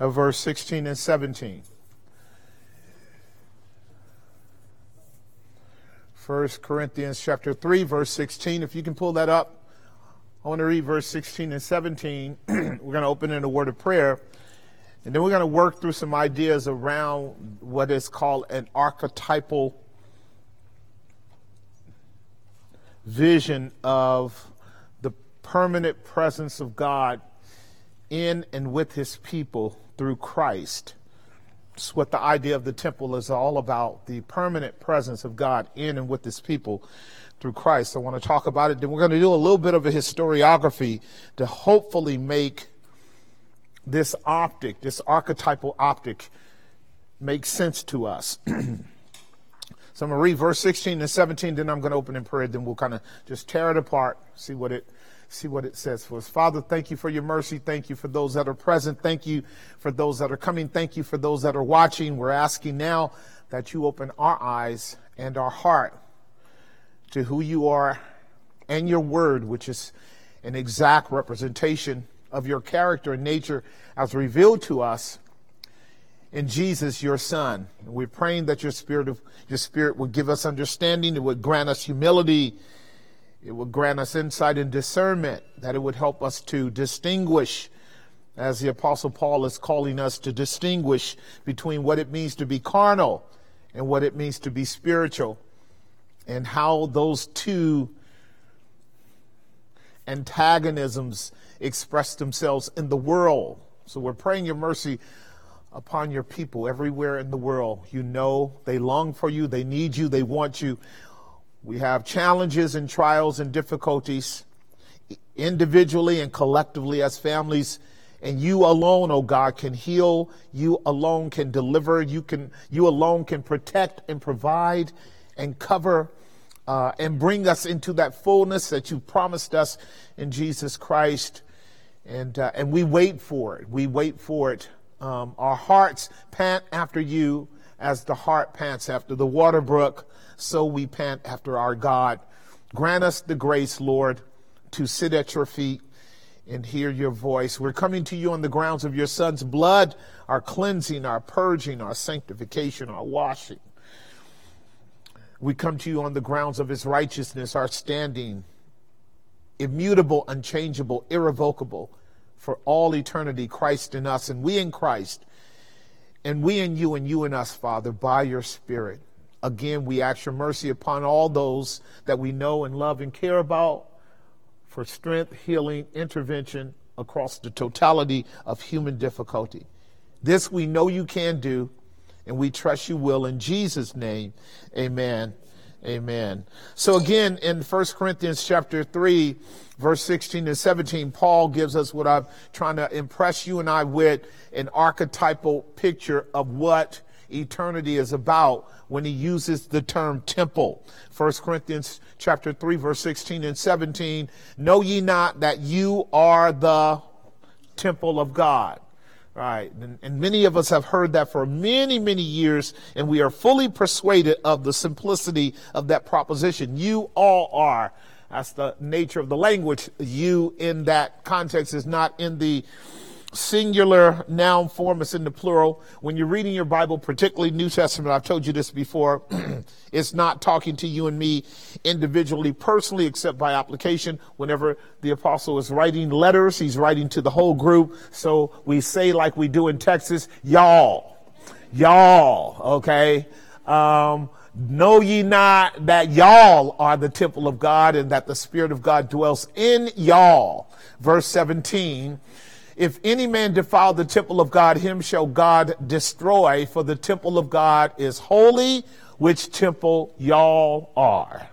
of verse 16 and 17. 1 Corinthians chapter 3, verse 16. If you can pull that up, I want to read verse 16 and 17. we're going to open in a word of prayer. And then we're going to work through some ideas around what is called an archetypal vision of the permanent presence of God in and with his people through Christ. It's what the idea of the temple is all about the permanent presence of God in and with his people through Christ. I want to talk about it. Then we're going to do a little bit of a historiography to hopefully make this optic, this archetypal optic, make sense to us. so I'm going to read verse 16 and 17, then I'm going to open in prayer, then we'll kind of just tear it apart, see what it see what it says for us. Father, thank you for your mercy. Thank you for those that are present. Thank you for those that are coming. Thank you for those that are watching. We're asking now that you open our eyes and our heart to who you are and your word, which is an exact representation of your character and nature as revealed to us in Jesus, your Son. we're praying that your spirit of your spirit would give us understanding, it would grant us humility it would grant us insight and discernment, that it would help us to distinguish, as the Apostle Paul is calling us to distinguish between what it means to be carnal and what it means to be spiritual, and how those two antagonisms express themselves in the world. So we're praying your mercy upon your people everywhere in the world. You know they long for you, they need you, they want you. We have challenges and trials and difficulties individually and collectively as families. And you alone, oh God, can heal. You alone can deliver. You can, you alone can protect and provide and cover uh, and bring us into that fullness that you promised us in Jesus Christ. And, uh, and we wait for it. We wait for it. Um, our hearts pant after you as the heart pants after the water brook so we pant after our God. Grant us the grace, Lord, to sit at your feet and hear your voice. We're coming to you on the grounds of your son's blood, our cleansing, our purging, our sanctification, our washing. We come to you on the grounds of his righteousness, our standing, immutable, unchangeable, irrevocable for all eternity, Christ in us, and we in Christ, and we in you, and you in us, Father, by your Spirit. Again, we ask your mercy upon all those that we know and love and care about for strength, healing, intervention across the totality of human difficulty. This we know you can do, and we trust you will. In Jesus' name, amen. Amen. So again, in 1 Corinthians chapter 3, verse 16 and 17, Paul gives us what I'm trying to impress you and I with an archetypal picture of what eternity is about when he uses the term temple. 1 Corinthians chapter 3 verse 16 and 17, know ye not that you are the temple of God. Right. And, and, many of us have heard that for many, many years, and we are fully persuaded of the simplicity of that proposition. You all are. That's the nature of the language. You in that context is not in the singular noun form, it's in the plural. When you're reading your Bible, particularly New Testament, I've told you this before, it's not talking to you and me individually, personally, except by application. Whenever the apostle is writing letters, he's writing to the whole group. So we say like we do in Texas, y'all, y'all, okay? Um, know ye not that y'all are the temple of God and that the Spirit of God dwells in y'all? Verse 17 if any man defile the temple of God, him shall God destroy, for the temple of God is holy, which temple y'all are.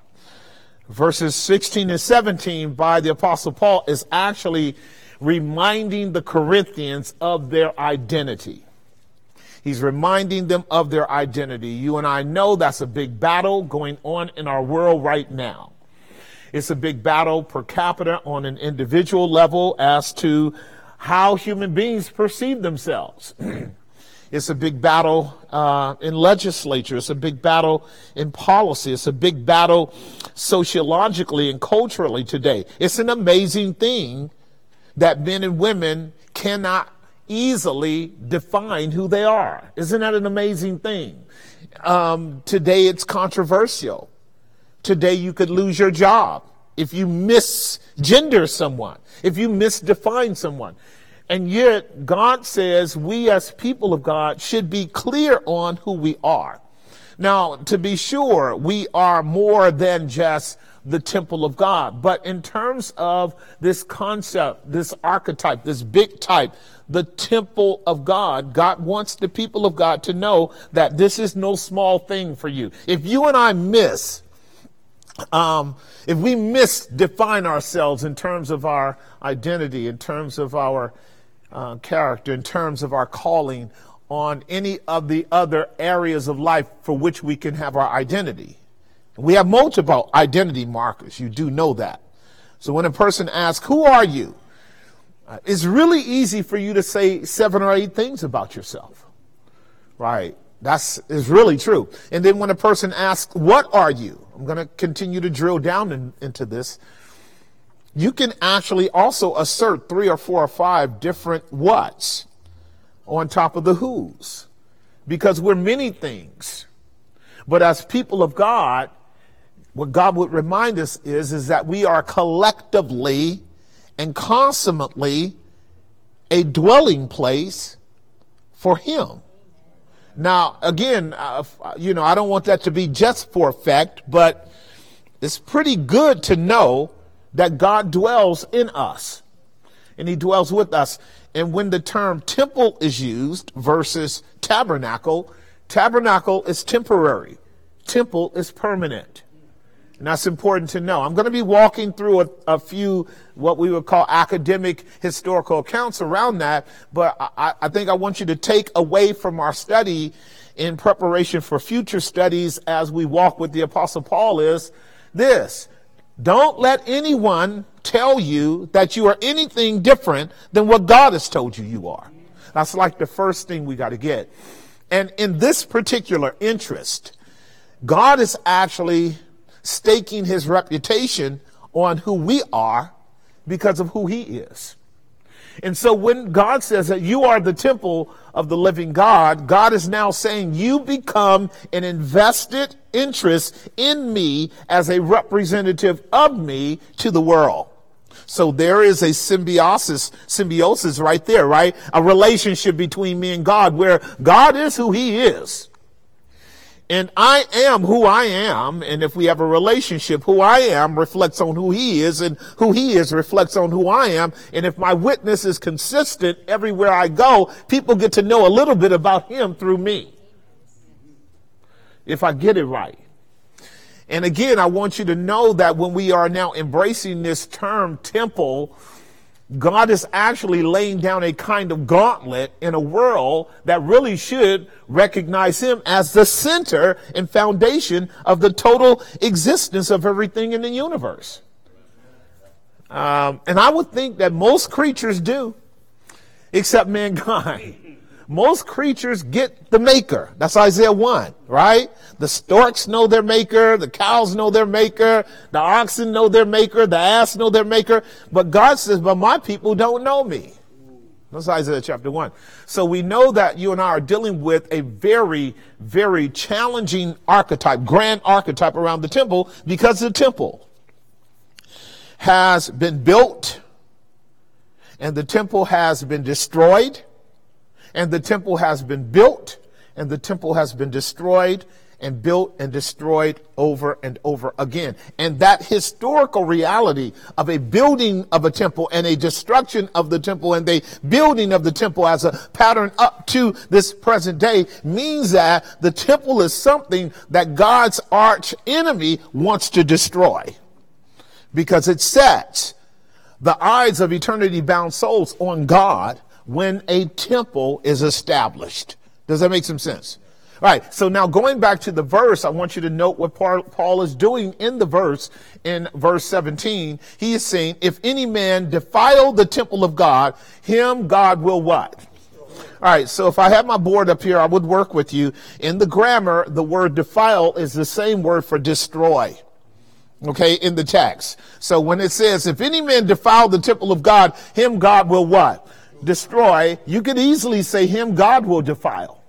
Verses 16 and 17 by the apostle Paul is actually reminding the Corinthians of their identity. He's reminding them of their identity. You and I know that's a big battle going on in our world right now. It's a big battle per capita on an individual level as to how human beings perceive themselves. it's a big battle uh, in legislature. It's a big battle in policy. It's a big battle sociologically and culturally today. It's an amazing thing that men and women cannot easily define who they are. Isn't that an amazing thing? Um, today it's controversial. Today you could lose your job if you misgender someone, if you misdefine someone. And yet God says we as people of God should be clear on who we are. Now, to be sure, we are more than just the temple of God. But in terms of this concept, this archetype, this big type, the temple of God, God wants the people of God to know that this is no small thing for you. If you and I miss, um, if we misdefine ourselves in terms of our identity, in terms of our uh, character, in terms of our calling on any of the other areas of life for which we can have our identity. We have multiple identity markers. You do know that. So when a person asks, who are you? Uh, it's really easy for you to say seven or eight things about yourself. Right? That's is really true. And then when a person asks, what are you? I'm going to continue to drill down in, into this. You can actually also assert three or four or five different whats on top of the who's because we're many things. But as people of God, what God would remind us is, is that we are collectively and consummately a dwelling place for Him. Now, again, uh, you know, I don't want that to be just for effect, but it's pretty good to know that God dwells in us and He dwells with us. And when the term temple is used versus tabernacle, tabernacle is temporary, temple is permanent. And that's important to know. I'm going to be walking through a, a, few what we would call academic historical accounts around that, but I, I think I want you to take away from our study in preparation for future studies as we walk with the Apostle Paul is this. Don't let anyone tell you that you are anything different than what God has told you you are. That's like the first thing we got to get. And in this particular interest, God is actually staking his reputation on who we are because of who he is. And so when God says that you are the temple of the living God, God is now saying you become an invested interest in me as a representative of me to the world. So there is a symbiosis, symbiosis right there, right? A relationship between me and God where God is who he is. And I am who I am. And if we have a relationship, who I am reflects on who he is and who he is reflects on who I am. And if my witness is consistent everywhere I go, people get to know a little bit about him through me. If I get it right. And again, I want you to know that when we are now embracing this term temple, God is actually laying down a kind of gauntlet in a world that really should recognize Him as the center and foundation of the total existence of everything in the universe. Um, and I would think that most creatures do, except mankind. Most creatures get the maker. That's Isaiah 1, right? The storks know their maker. The cows know their maker. The oxen know their maker. The ass know their maker. But God says, but my people don't know me. That's Isaiah chapter 1. So we know that you and I are dealing with a very, very challenging archetype, grand archetype around the temple because the temple has been built and the temple has been destroyed and the temple has been built and the temple has been destroyed and built and destroyed over and over again. And that historical reality of a building of a temple and a destruction of the temple and the building of the temple as a pattern up to this present day means that the temple is something that God's arch enemy wants to destroy because it sets the eyes of eternity bound souls on God when a temple is established. Does that make some sense? All right. So now going back to the verse, I want you to note what Paul is doing in the verse in verse 17. He is saying, if any man defile the temple of God, him God will what? All right, so if I had my board up here, I would work with you. In the grammar, the word defile is the same word for destroy. Okay, in the text. So when it says, if any man defile the temple of God, him God will what? Destroy, you could easily say him God will defile.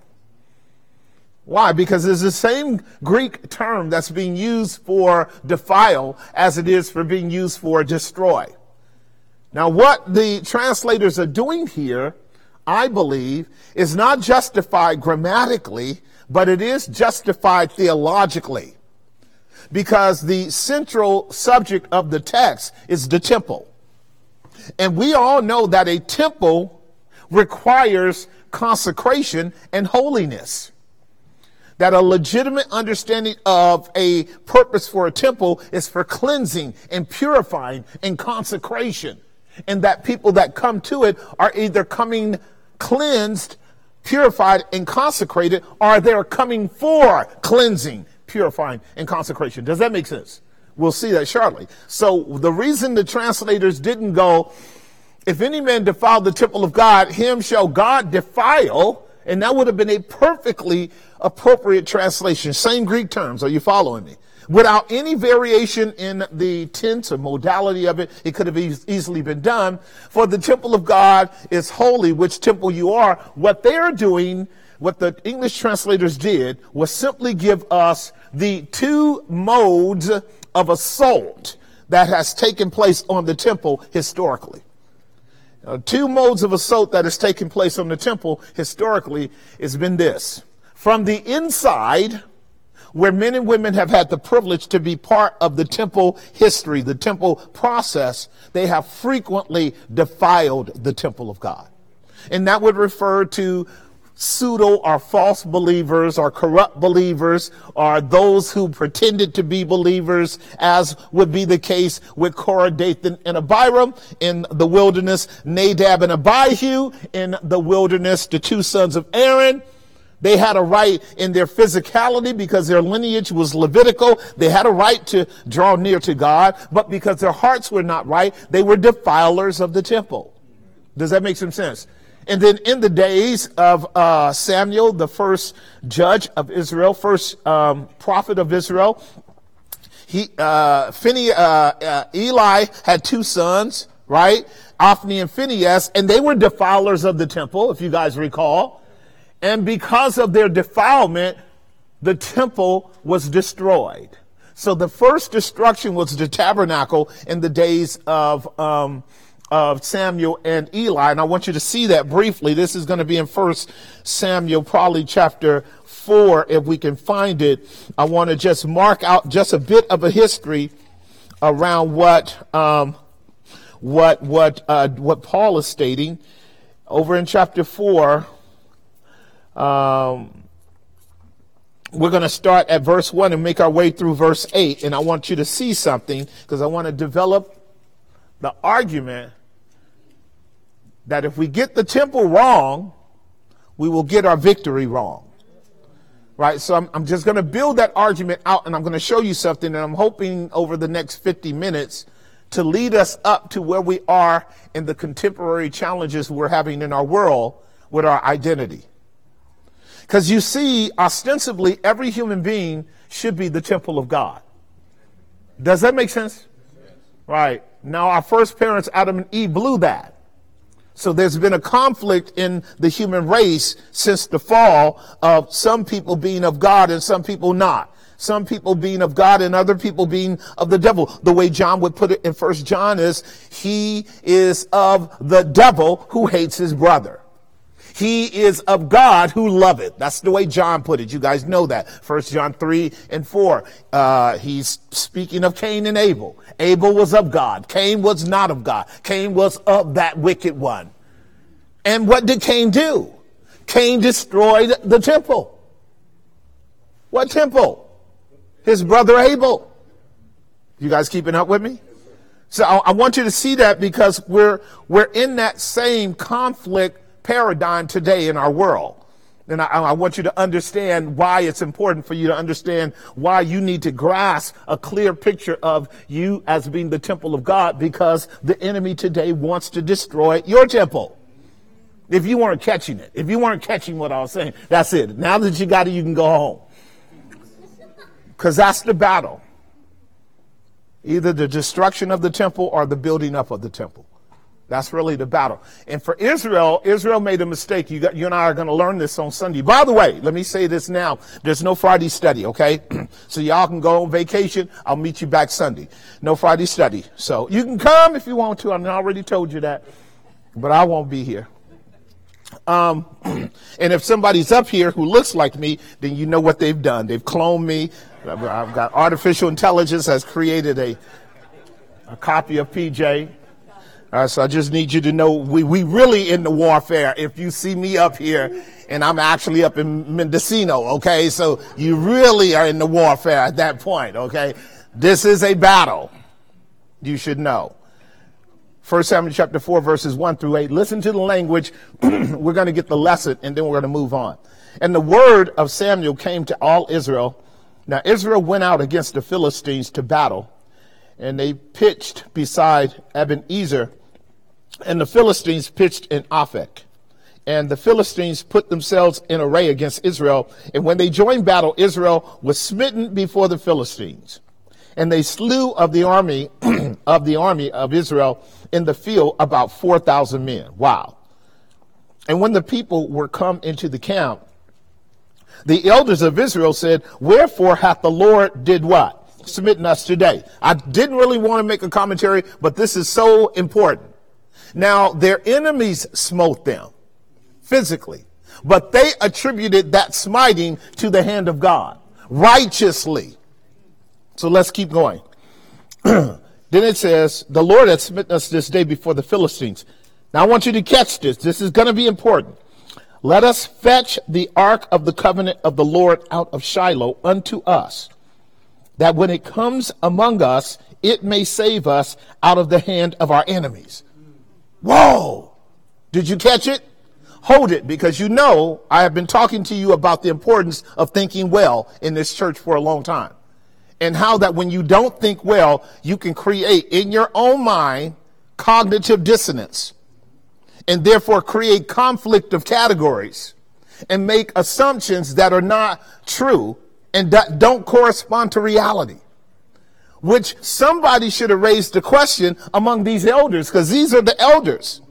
Why? Because it's the same Greek term that's being used for defile as it is for being used for destroy. Now, what the translators are doing here, I believe, is not justified grammatically, but it is justified theologically. Because the central subject of the text is the temple. And we all know that a temple requires consecration and holiness that a legitimate understanding of a purpose for a temple is for cleansing and purifying and consecration. And that people that come to it are either coming cleansed, purified, and consecrated, or they're coming for cleansing, purifying, and consecration. Does that make sense? We'll see that shortly. So the reason the translators didn't go, if any man defile the temple of God, him shall God defile and that would have been a perfectly appropriate translation. Same Greek terms. Are you following me? Without any variation in the tense or modality of it, it could have e- easily been done. For the temple of God is holy, which temple you are. What they are doing, what the English translators did, was simply give us the two modes of assault that has taken place on the temple historically. Uh, two modes of assault that has taken place on the temple historically has been this. From the inside, where men and women have had the privilege to be part of the temple history, the temple process, they have frequently defiled the temple of God. And that would refer to pseudo or false believers or corrupt believers or those who pretended to be believers, as would be the case with Korah, Dathan, and Abiram in the wilderness, Nadab and Abihu in the wilderness, the two sons of Aaron. They had a right in their physicality because their lineage was Levitical. They had a right to draw near to God, but because their hearts were not right, they were defilers of the temple. Does that make some sense? And then in the days of uh, Samuel, the first judge of Israel, first um, prophet of Israel, he, uh, Phineas, uh, uh, Eli had two sons, right? Ophni and Phineas, and they were defilers of the temple, if you guys recall. And because of their defilement, the temple was destroyed. So the first destruction was the tabernacle in the days of um, of Samuel and Eli. And I want you to see that briefly. This is going to be in First Samuel, probably chapter four, if we can find it. I want to just mark out just a bit of a history around what um, what what uh, what Paul is stating over in chapter four. Um, we're going to start at verse 1 and make our way through verse 8. And I want you to see something because I want to develop the argument that if we get the temple wrong, we will get our victory wrong. Right? So I'm, I'm just going to build that argument out and I'm going to show you something and I'm hoping over the next 50 minutes to lead us up to where we are in the contemporary challenges we're having in our world with our identity. Because you see, ostensibly, every human being should be the temple of God. Does that make sense? Right. Now, our first parents, Adam and Eve, blew that. So there's been a conflict in the human race since the fall of some people being of God and some people not. Some people being of God and other people being of the devil. The way John would put it in first John is, he is of the devil who hates his brother. He is of God who loveth. That's the way John put it. You guys know that. First John 3 and 4. Uh, he's speaking of Cain and Abel. Abel was of God. Cain was not of God. Cain was of that wicked one. And what did Cain do? Cain destroyed the temple. What temple? His brother Abel. You guys keeping up with me? So I, want you to see that because we're, we're in that same conflict paradigm today in our world. And I, I, want you to understand why it's important for you to understand why you need to grasp a clear picture of you as being the temple of God because the enemy today wants to destroy your temple. If you weren't catching it, if you weren't catching what I was saying, that's it. Now that you got it, you can go home. Because that's the battle. Either the destruction of the temple or the building up of the temple. That's really the battle. And for Israel, Israel made a mistake. You, got, you and I are going to learn this on Sunday. By the way, let me say this now. There's no Friday study, okay? so y'all can go on vacation. I'll meet you back Sunday. No Friday study. So you can come if you want to. I already told you that. But I won't be here. Um, and if somebody's up here who looks like me, then you know what they've done. They've cloned me. I've got artificial intelligence has created a, a copy of PJ so I just need you to know we, we really in the warfare. If you see me up here and I'm actually up in Mendocino, okay? So you really are in the warfare at that point, okay? This is a battle. You should know. First Samuel chapter 4 verses 1 through 8. Listen to the language. we're going to get the lesson and then we're going to move on. And the word of Samuel came to all Israel. Now Israel went out against the Philistines to battle and they pitched beside Ebenezer, and the Philistines pitched in Aphek. And the Philistines put themselves in array against Israel. And when they joined battle, Israel was smitten before the Philistines. And they slew of the army of the army of Israel in the field about 4,000 men. Wow. And when the people were come into the camp, the elders of Israel said, Wherefore hath the Lord did what? Submitting us today. I didn't really want to make a commentary, but this is so important. Now, their enemies smote them physically, but they attributed that smiting to the hand of God righteously. So let's keep going. then it says, The Lord has smitten us this day before the Philistines. Now I want you to catch this. This is going to be important. Let us fetch the ark of the covenant of the Lord out of Shiloh unto us that when it comes among us, it may save us out of the hand of our enemies. Whoa! Did you catch it? Hold it because you know I have been talking to you about the importance of thinking well in this church for a long time. And how that when you don't think well, you can create in your own mind cognitive dissonance and therefore create conflict of categories and make assumptions that are not true and don't correspond to reality. Which somebody should have raised the question among these elders, because these are the elders.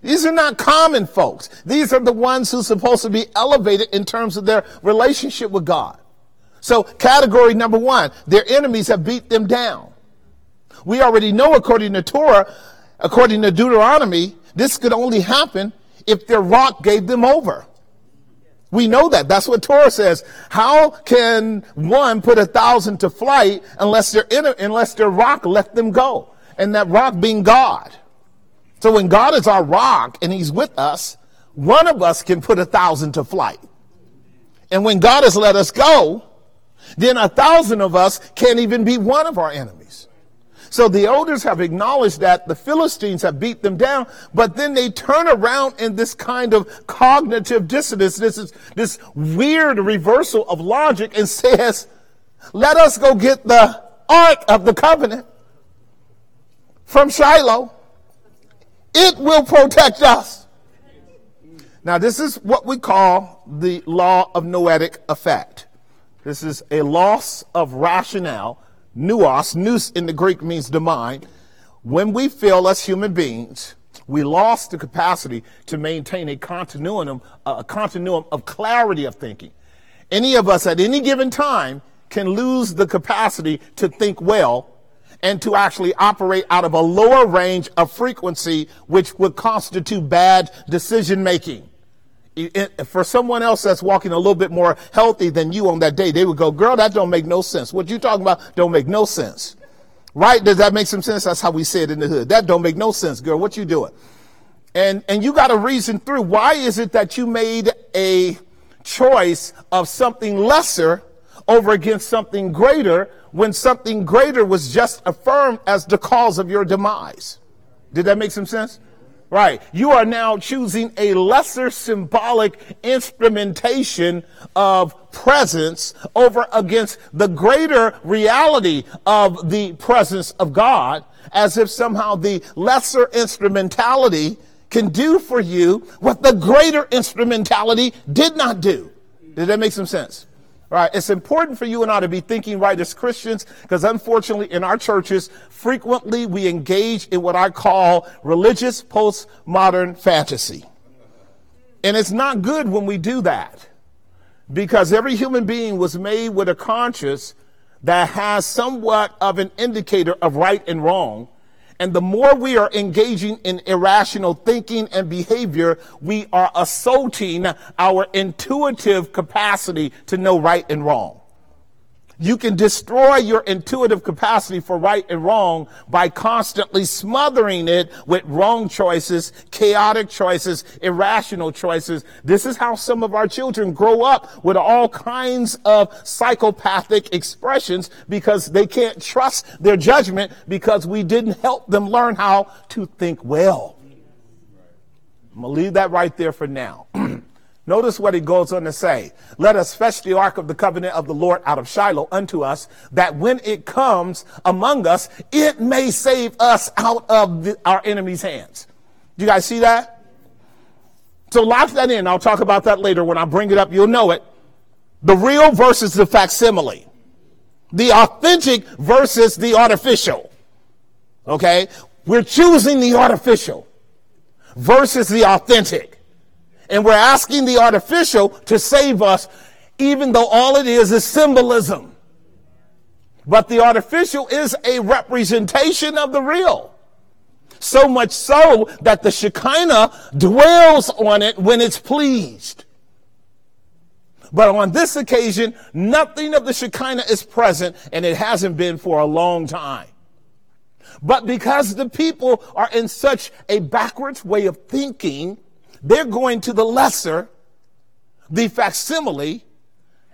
These are not common folks. These are the ones who are supposed to be elevated in terms of their relationship with God. So category number one, their enemies have beat them down. We already know according to Torah, according to Deuteronomy, this could only happen if their rock gave them over. We know that. That's what Torah says. How can one put a thousand to flight unless their inner, unless their rock let them go? And that rock being God. So when God is our rock and he's with us, one of us can put a thousand to flight. And when God has let us go, then a thousand of us can't even be one of our enemies. So the elders have acknowledged that the Philistines have beat them down, but then they turn around in this kind of cognitive dissonance. This is this weird reversal of logic and says, let us go get the ark of the covenant from Shiloh. It will protect us. Now, this is what we call the law of noetic effect. This is a loss of rationale nous, nous in the Greek means the mind. When we feel as human beings, we lost the capacity to maintain a continuum, a continuum of clarity of thinking. Any of us at any given time can lose the capacity to think well and to actually operate out of a lower range of frequency, which would constitute bad decision making for someone else that's walking a little bit more healthy than you on that day, they would go, girl, that don't make no sense. What you talking about don't make no sense. Right? Does that make some sense? That's how we say it in the hood. That don't make no sense, girl. What you doing? And, and you got to reason through why is it that you made a choice of something lesser over against something greater when something greater was just affirmed as the cause of your demise? Did that make some sense? Right. You are now choosing a lesser symbolic instrumentation of presence over against the greater reality of the presence of God as if somehow the lesser instrumentality can do for you what the greater instrumentality did not do. Did that make some sense? Right? It's important for you and I to be thinking right as Christians because unfortunately in our churches, frequently we engage in what I call religious postmodern fantasy. And it's not good when we do that because every human being was made with a conscience that has somewhat of an indicator of right and wrong. And the more we are engaging in irrational thinking and behavior, we are assaulting our intuitive capacity to know right and wrong. You can destroy your intuitive capacity for right and wrong by constantly smothering it with wrong choices, chaotic choices, irrational choices. This is how some of our children grow up with all kinds of psychopathic expressions because they can't trust their judgment because we didn't help them learn how to think well. I'm going to leave that right there for now. Notice what he goes on to say. Let us fetch the ark of the covenant of the Lord out of Shiloh unto us, that when it comes among us, it may save us out of the, our enemy's hands. Do you guys see that? So lock that in. I'll talk about that later. When I bring it up, you'll know it. The real versus the facsimile. The authentic versus the artificial. Okay? We're choosing the artificial versus the authentic. And we're asking the artificial to save us, even though all it is is symbolism. But the artificial is a representation of the real. So much so that the Shekinah dwells on it when it's pleased. But on this occasion, nothing of the Shekinah is present, and it hasn't been for a long time. But because the people are in such a backwards way of thinking, they're going to the lesser, the facsimile,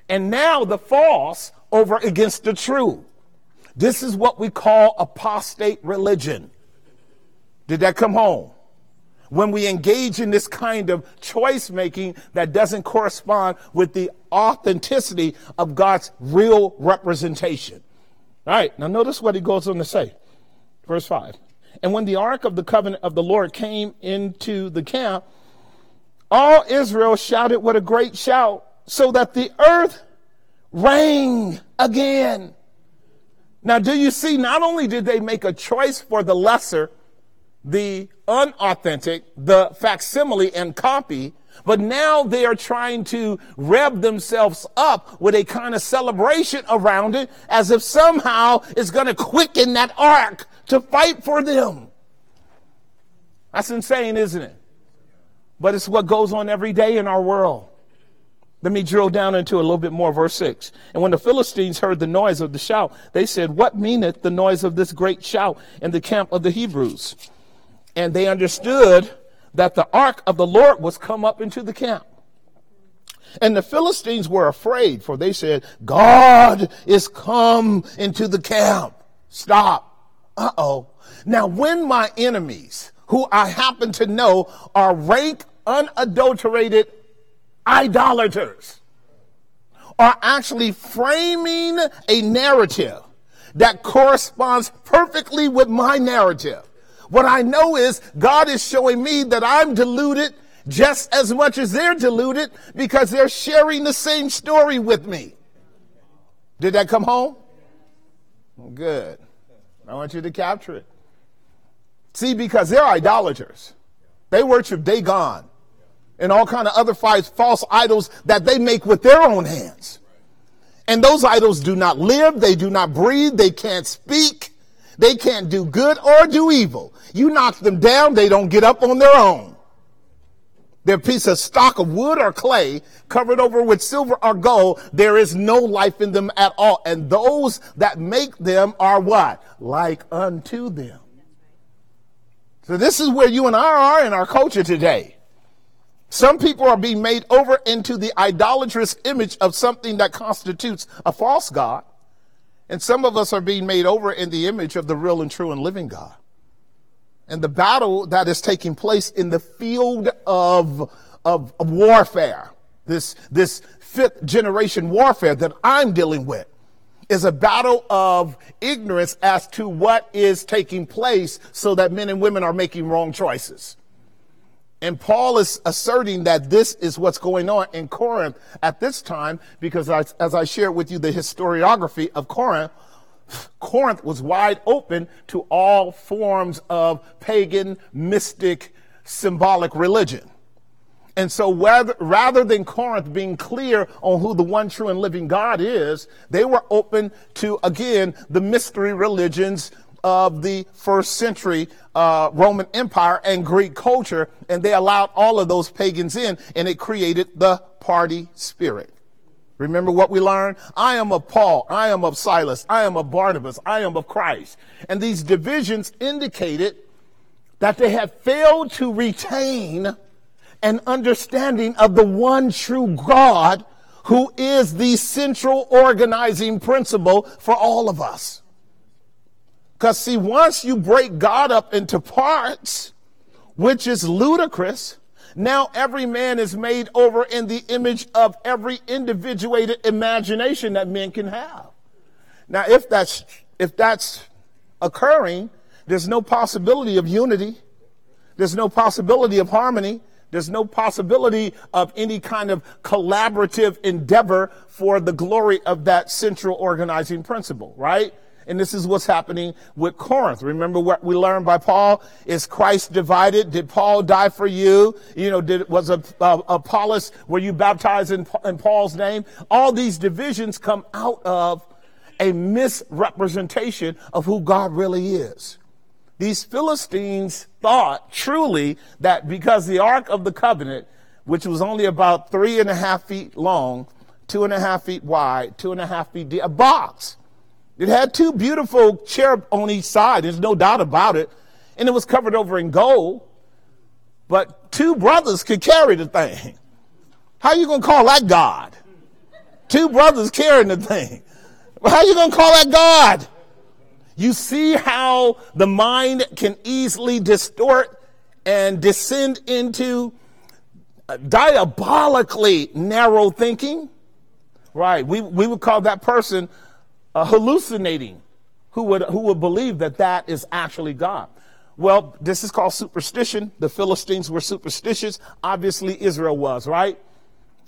and now the false over against the true. This is what we call apostate religion. Did that come home? When we engage in this kind of choice making that doesn't correspond with the authenticity of God's real representation. All right, now notice what he goes on to say. Verse 5. And when the ark of the covenant of the Lord came into the camp, all Israel shouted with a great shout so that the earth rang again. Now, do you see? Not only did they make a choice for the lesser, the unauthentic, the facsimile and copy, but now they are trying to rev themselves up with a kind of celebration around it as if somehow it's going to quicken that ark to fight for them. That's insane, isn't it? But it's what goes on every day in our world. Let me drill down into a little bit more, verse 6. And when the Philistines heard the noise of the shout, they said, What meaneth the noise of this great shout in the camp of the Hebrews? And they understood that the ark of the Lord was come up into the camp. And the Philistines were afraid, for they said, God is come into the camp. Stop. Uh oh. Now, when my enemies, who I happen to know are rank unadulterated idolaters are actually framing a narrative that corresponds perfectly with my narrative. What I know is God is showing me that I'm deluded just as much as they're deluded because they're sharing the same story with me. Did that come home? Good. I want you to capture it. See, because they're idolaters. They worship Dagon and all kind of other false idols that they make with their own hands. And those idols do not live, they do not breathe, they can't speak, they can't do good or do evil. You knock them down, they don't get up on their own. They're a piece of stock of wood or clay covered over with silver or gold. There is no life in them at all. And those that make them are what? Like unto them. So this is where you and I are in our culture today. Some people are being made over into the idolatrous image of something that constitutes a false God. And some of us are being made over in the image of the real and true and living God. And the battle that is taking place in the field of, of, of warfare, this, this fifth generation warfare that I'm dealing with, is a battle of ignorance as to what is taking place so that men and women are making wrong choices. And Paul is asserting that this is what's going on in Corinth at this time because as I shared with you the historiography of Corinth, Corinth was wide open to all forms of pagan, mystic, symbolic religion. And so rather than Corinth being clear on who the one true and living God is, they were open to, again, the mystery religions of the first century uh, Roman Empire and Greek culture, and they allowed all of those pagans in, and it created the party spirit. Remember what we learned? I am of Paul. I am of Silas. I am of Barnabas. I am of Christ. And these divisions indicated that they had failed to retain an understanding of the one true God who is the central organizing principle for all of us. Because, see, once you break God up into parts, which is ludicrous, now every man is made over in the image of every individuated imagination that men can have. Now, if that's, if that's occurring, there's no possibility of unity. There's no possibility of harmony. There's no possibility of any kind of collaborative endeavor for the glory of that central organizing principle, right? And this is what's happening with Corinth. Remember what we learned by Paul? Is Christ divided? Did Paul die for you? You know, did, was a, a, Apollos, were you baptized in, in Paul's name? All these divisions come out of a misrepresentation of who God really is. These Philistines thought truly that because the Ark of the Covenant, which was only about three and a half feet long, two and a half feet wide, two and a half feet deep, a box, it had two beautiful cherub on each side. There's no doubt about it. And it was covered over in gold. But two brothers could carry the thing. How you to call that God? Two brothers carrying the thing. How you to call that God? You see how the mind can easily distort and descend into uh, diabolically narrow thinking? Right. We, we would call that person uh, hallucinating who would, who would believe that that is actually God. Well, this is called superstition. The Philistines were superstitious. Obviously, Israel was, right?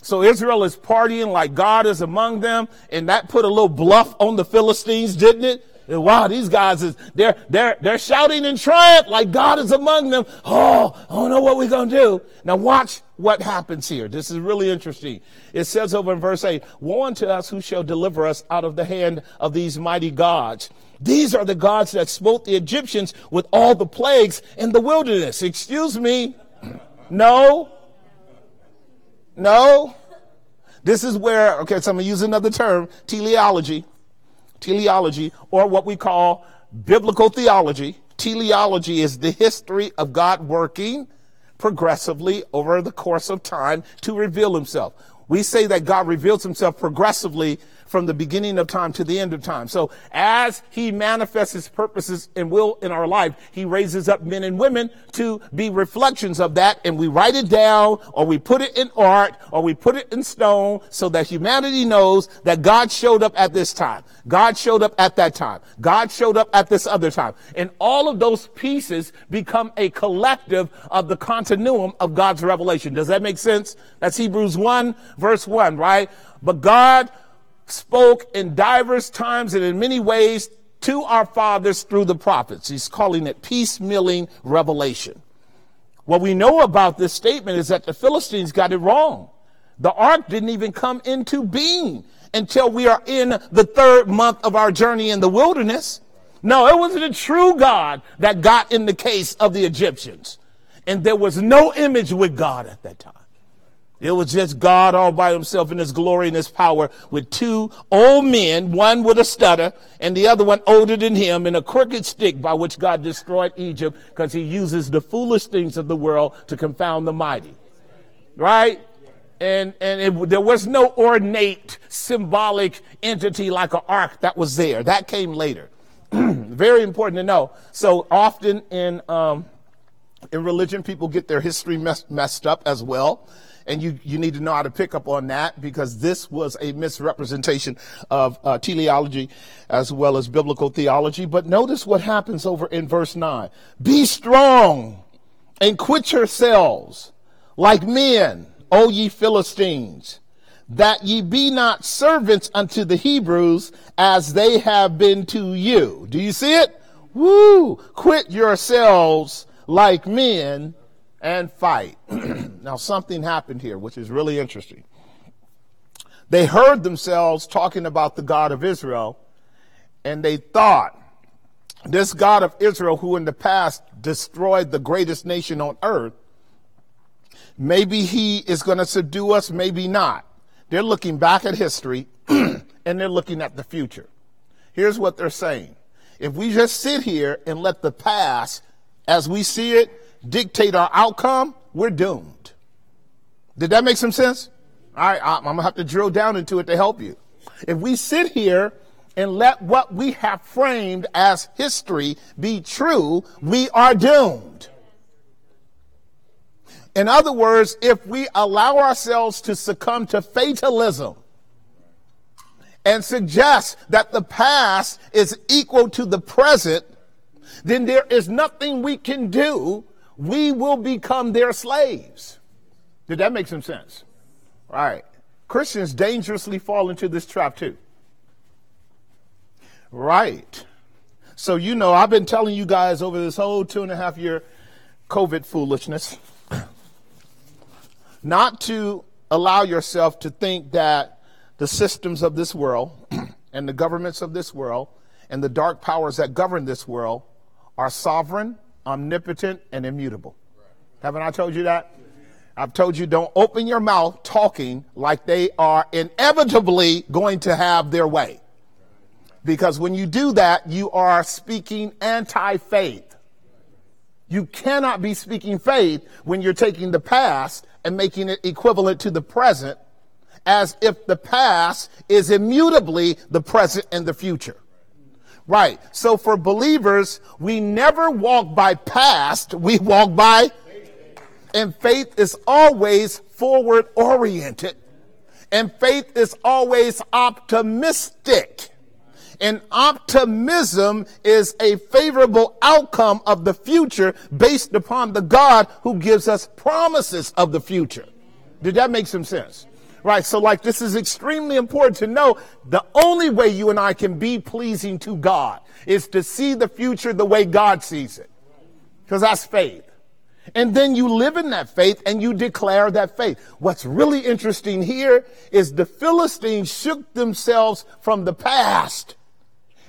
So Israel is partying like God is among them, and that put a little bluff on the Philistines, didn't it? And wow, these guys is they're they're they're shouting in triumph like God is among them. Oh, I don't know what we're gonna do. Now watch what happens here. This is really interesting. It says over in verse 8, Woe unto us who shall deliver us out of the hand of these mighty gods. These are the gods that smote the Egyptians with all the plagues in the wilderness. Excuse me. No. No. This is where, okay, so I'm going to use another term, teleology. Teleology, or what we call biblical theology. Teleology is the history of God working progressively over the course of time to reveal himself. We say that God reveals himself progressively from the beginning of time to the end of time. So as he manifests his purposes and will in our life, he raises up men and women to be reflections of that. And we write it down or we put it in art or we put it in stone so that humanity knows that God showed up at this time. God showed up at that time. God showed up at this other time. And all of those pieces become a collective of the continuum of God's revelation. Does that make sense? That's Hebrews 1 verse 1, right? But God spoke in divers times and in many ways to our fathers through the prophets. He's calling it piecemealing revelation. What we know about this statement is that the Philistines got it wrong. The ark didn't even come into being until we are in the third month of our journey in the wilderness. No, it was the true God that got in the case of the Egyptians. And there was no image with God at that time. It was just God all by himself in his glory and his power with two old men, one with a stutter and the other one older than him and a crooked stick by which God destroyed Egypt because he uses the foolish things of the world to confound the mighty. Right? And, and it, there was no ornate symbolic entity like an ark that was there. That came later. Very important to know. So often in, um, in religion, people get their history mess, messed up as well. And you, you need to know how to pick up on that because this was a misrepresentation of uh, teleology as well as biblical theology. But notice what happens over in verse 9. Be strong and quit yourselves like men, O ye Philistines, that ye be not servants unto the Hebrews as they have been to you. Do you see it? Woo! Quit yourselves like men and fight. now, something happened here, which is really interesting. They heard themselves talking about the God of Israel, and they thought, this God of Israel, who in the past destroyed the greatest nation on earth, maybe he is going to subdue us, maybe not. They're looking back at history and they're looking at the future. Here's what they're saying. If we just sit here and let the past, as we see it, dictate our outcome, we're doomed. Did that make some sense? All right, I'm going to have to drill down into it to help you. If we sit here and let what we have framed as history be true, we are doomed. In other words, if we allow ourselves to succumb to fatalism and suggest that the past is equal to the present, then there is nothing we can do. We will become their slaves. Did that make some sense? All right. Christians dangerously fall into this trap too. Right. So, you know, I've been telling you guys over this whole two and a half year COVID foolishness not to allow yourself to think that the systems of this world and the governments of this world and the dark powers that govern this world are sovereign, omnipotent, and immutable. Haven't I told you that? I've told you don't open your mouth talking like they are inevitably going to have their way. Because when you do that, you are speaking anti faith. You cannot be speaking faith when you're taking the past and making it equivalent to the present as if the past is immutably the present and the future. Right. So for believers, we never walk by past, we walk by, and faith is always forward oriented. And faith is always optimistic. And optimism is a favorable outcome of the future based upon the God who gives us promises of the future. Did that make some sense? Right. So like this is extremely important to know the only way you and I can be pleasing to God is to see the future the way God sees it. Because that's faith. And then you live in that faith and you declare that faith. What's really interesting here is the Philistines shook themselves from the past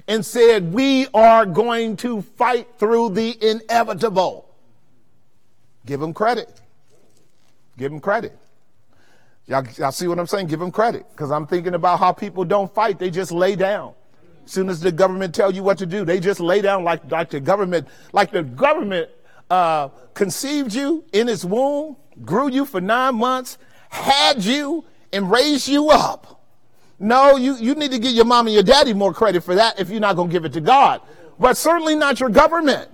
and said, we are going to fight through the inevitable. Give them credit. Give them credit. Y'all, y'all see what I'm saying? Give them credit. Because I'm thinking about how people don't fight. They just lay down. As soon as the government tell you what to do, they just lay down like, like the government, like the government uh, conceived you in its womb, grew you for nine months, had you, and raised you up. No, you, you need to give your mom and your daddy more credit for that if you're not going to give it to God. But certainly not your government.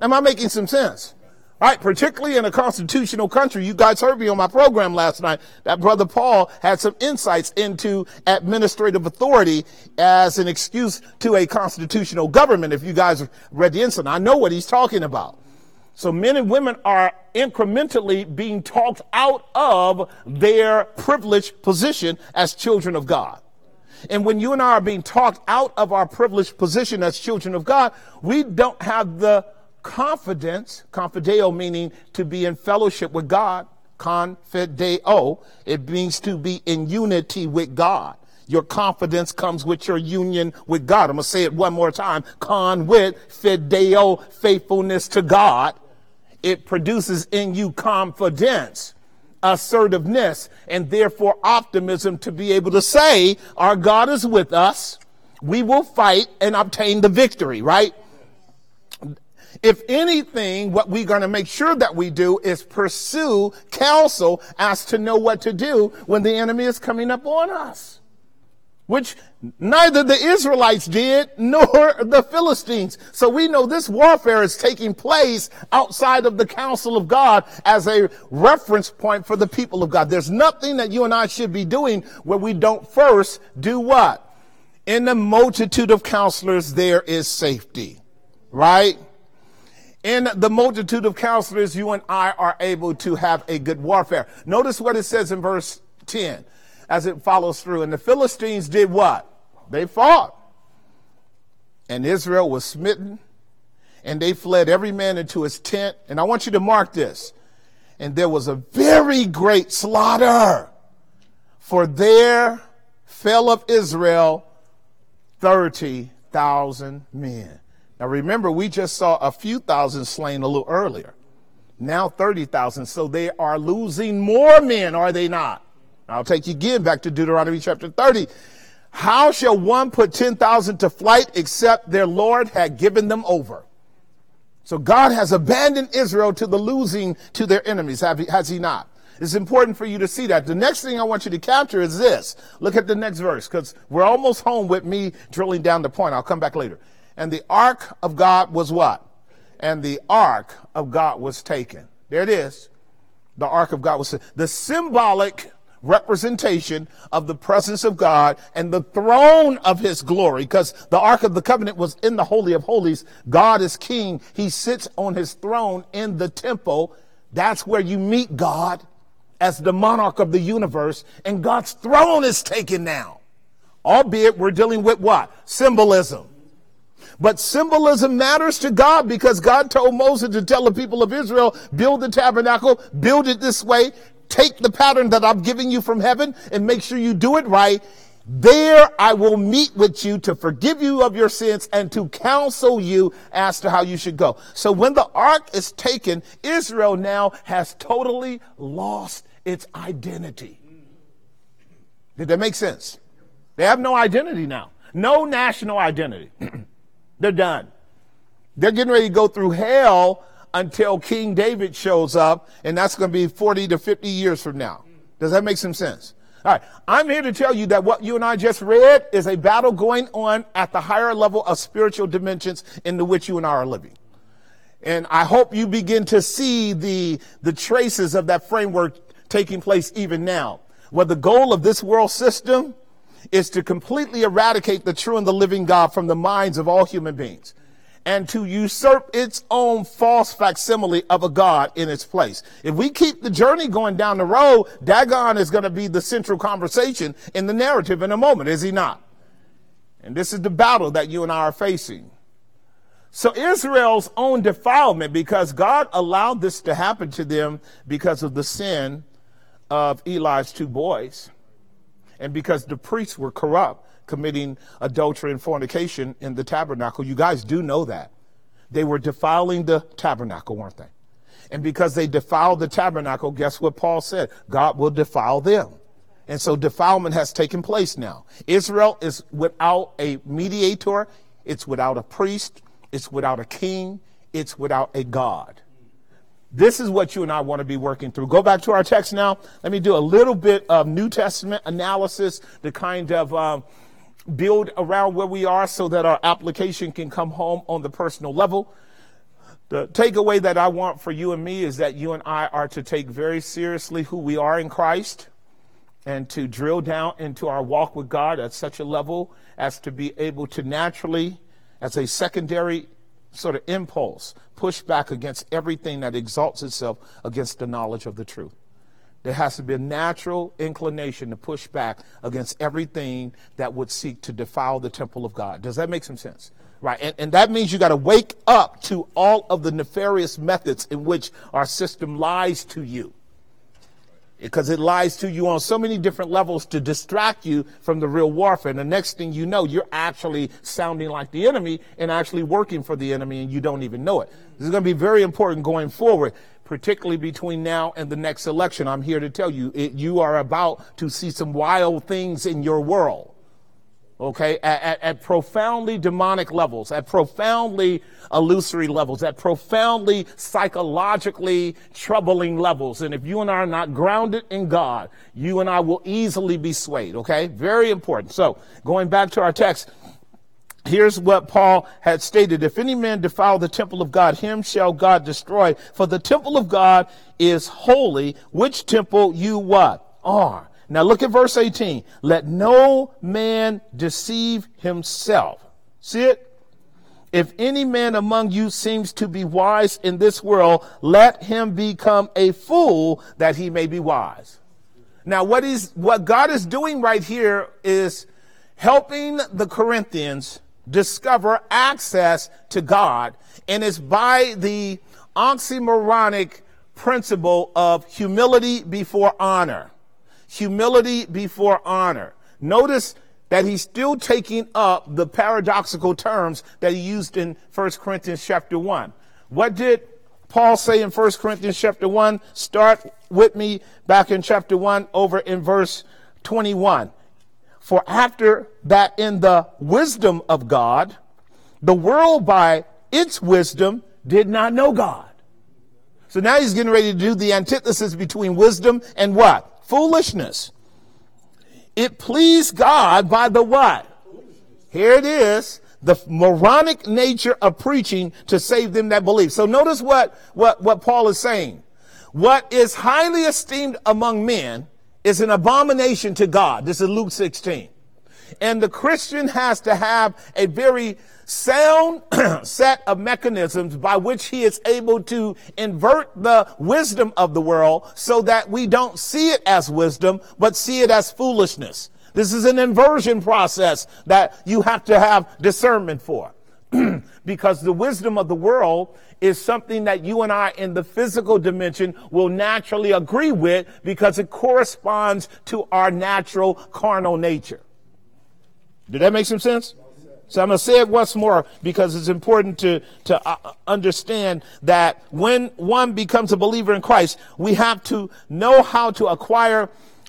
Am I making some sense? Right, particularly in a constitutional country. You guys heard me on my program last night that Brother Paul had some insights into administrative authority as an excuse to a constitutional government. If you guys read the incident, I know what he's talking about. So men and women are incrementally being talked out of their privileged position as children of God. And when you and I are being talked out of our privileged position as children of God, we don't have the confidence, confideo meaning to be in fellowship with God, confideo, it means to be in unity with God. Your confidence comes with your union with God. I'm going to say it one more time. Con with fideo, faithfulness to God it produces in you confidence, assertiveness, and therefore optimism to be able to say, Our God is with us. We will fight and obtain the victory, right? If anything, what we're going to make sure that we do is pursue counsel as to know what to do when the enemy is coming up on us which neither the Israelites did nor the Philistines. So we know this warfare is taking place outside of the counsel of God as a reference point for the people of God. There's nothing that you and I should be doing where we don't first do what? In the multitude of counselors, there is safety, right? In the multitude of counselors, you and I are able to have a good warfare. Notice what it says in verse 10 as it follows through. And the Philistines did what? They fought. And Israel was smitten, and they fled every man into his tent. And I want you to mark this. And there was a very great slaughter, for there fell of Israel 30,000 men. Now remember, we just saw a few thousand slain a little earlier. Now 30,000. So they are losing more men, are they not? I'll take you again back to Deuteronomy chapter 30. How shall one put 10,000 to flight except their Lord had given them over? So God has abandoned Israel to the losing to their enemies, has he not? It's important for you to see that. The next thing I want you to capture is this. Look at the next verse, because we're almost home with me drilling down the point. I'll come back later. And the ark of God was what? And the ark of God was taken. There it is. The ark of God was the symbolic representation of the presence of God and the throne of his glory. Because the ark of the covenant was in the holy of holies. God is king. He sits on his throne in the temple. That's where you meet god as the monarch of the universe. And god's throne is taken now. Albeit we're dealing with what? Symbolism but symbolism matters to God because God told Moses to tell the people of Israel, build the tabernacle, build it this way, take the pattern that I'm giving you from heaven and make sure you do it right. There I will meet with you to forgive you of your sins and to counsel you as to how you should go. So when the ark is taken, Israel now has totally lost its identity. Did that make sense? They have no identity now. No national identity. They're done. They're getting ready to go through hell until King David shows up, and that's going to be 40 to 50 years from now. Does that make some sense? All right. I'm here to tell you that what you and I just read is a battle going on at the higher level of spiritual dimensions into which you and I are living. And I hope you begin to see the, the traces of that framework taking place even now. Where the goal of this world system is to completely eradicate the true and the living God from the minds of all human beings and to usurp its own false facsimile of a God in its place. If we keep the journey going down the road, Dagon is going to be the central conversation in the narrative in a moment, is he not? And this is the battle that you and I are facing. So Israel's own defilement, because God allowed this to happen to them because of the sin of Eli's two boys, and because the priests were corrupt, committing adultery and fornication in the tabernacle. You guys do know that. They were defiling the tabernacle, weren't they? And because they defiled the tabernacle, guess what Paul said? God will defile them. And so defilement has taken place now. Israel is without a mediator, it's without a priest, it's without a king, it's without a God. This is what you and I want to be working through. Go back to our text now. Let me do a little bit of New Testament analysis to kind of um, build around where we are so that our application can come home on the personal level. The takeaway that I want for you and me is that you and I are to take very seriously who we are in Christ and to drill down into our walk with God at such a level as to be able to naturally, as a secondary sort of impulse, push back against everything that exalts itself against the knowledge of the truth. There has to be a natural inclination to push back against everything that would seek to defile the temple of God. Does that make some sense? Right. And, and that means you got to wake up to all of the nefarious methods in which our system lies to you. Because it lies to you on so many different levels to distract you from the real warfare. And the next thing you know, you're actually sounding like the enemy and actually working for the enemy and you don't even know it. This is going to be very important going forward particularly between now and the next election. I'm here to tell you, it, you are about to see some wild things in your world. Okay, at, at, at, profoundly demonic levels, at profoundly illusory levels, at profoundly psychologically troubling levels. And if you and I are not grounded in God, you and I will easily be swayed. Okay, very important. So going back to our text, Here's what Paul had stated. If any man defile the temple of God, him shall God destroy. For the temple of God is holy, which temple you what? Are. Now look at verse 18. Let no man deceive himself. See it? If any man among you seems to be wise in this world, let him become a fool that he may be wise. Now, what is, what God is doing right here is helping the Corinthians discover access to God, and it's by the oxymoronic principle of humility before honor. Humility before honor. Notice that he's still taking up the paradoxical terms that he used in 1 Corinthians chapter 1. What did Paul say in 1 Corinthians chapter 1? Start with me back in chapter 1 over in verse 21. For after that in the wisdom of God, the world by its wisdom did not know God. So now he's getting ready to do the antithesis between wisdom and what? Foolishness. It pleased God by the what? Here it is. The moronic nature of preaching to save them that believe. So notice what, what, what Paul is saying. What is highly esteemed among men is an abomination to God. This is Luke 16. And the Christian has to have a very sound set of mechanisms by which he is able to invert the wisdom of the world so that we don't see it as wisdom, but see it as foolishness. This is an inversion process that you have to have discernment for. because the wisdom of the world is something that you and I in the physical dimension will naturally agree with because it corresponds to our natural carnal nature. Did that make some sense? So I'm going to say it once more because it's important to, to uh, understand that when one becomes a believer in Christ, we have to know how to acquire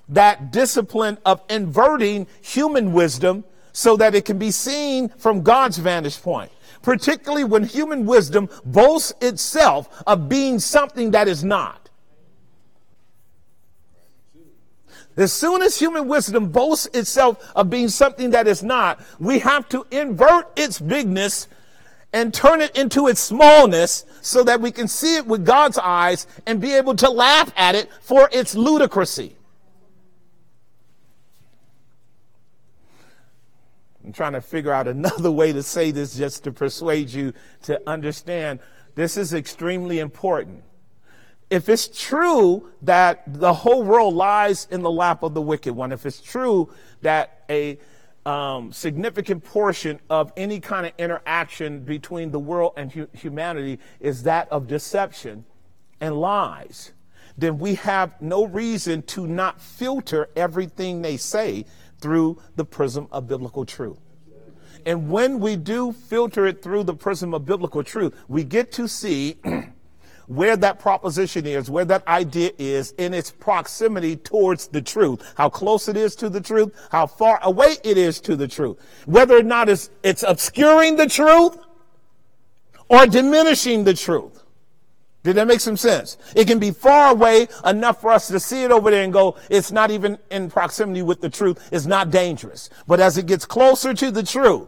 that discipline of inverting human wisdom so that it can be seen from God's vantage point. Particularly when human wisdom boasts itself of being something that is not. As soon as human wisdom boasts itself of being something that is not, we have to invert its bigness and turn it into its smallness so that we can see it with God's eyes and be able to laugh at it for its ludicrousy. I'm trying to figure out another way to say this just to persuade you to understand this is extremely important if it's true that the whole world lies in the lap of the wicked one, if it's true that a um, significant portion of any kind of interaction between the world and hu- humanity is that of deception and lies, then we have no reason to not filter everything they say through the prism of biblical truth. And when we do filter it through the prism of biblical truth, we get to see where that proposition is, where that idea is in its proximity towards the truth, how close it is to the truth, how far away it is to the truth, whether or not it's, it's obscuring the truth or diminishing the truth. Did that make some sense? It can be far away enough for us to see it over there and go, it's not even in proximity with the truth. It's not dangerous. But as it gets closer to the truth,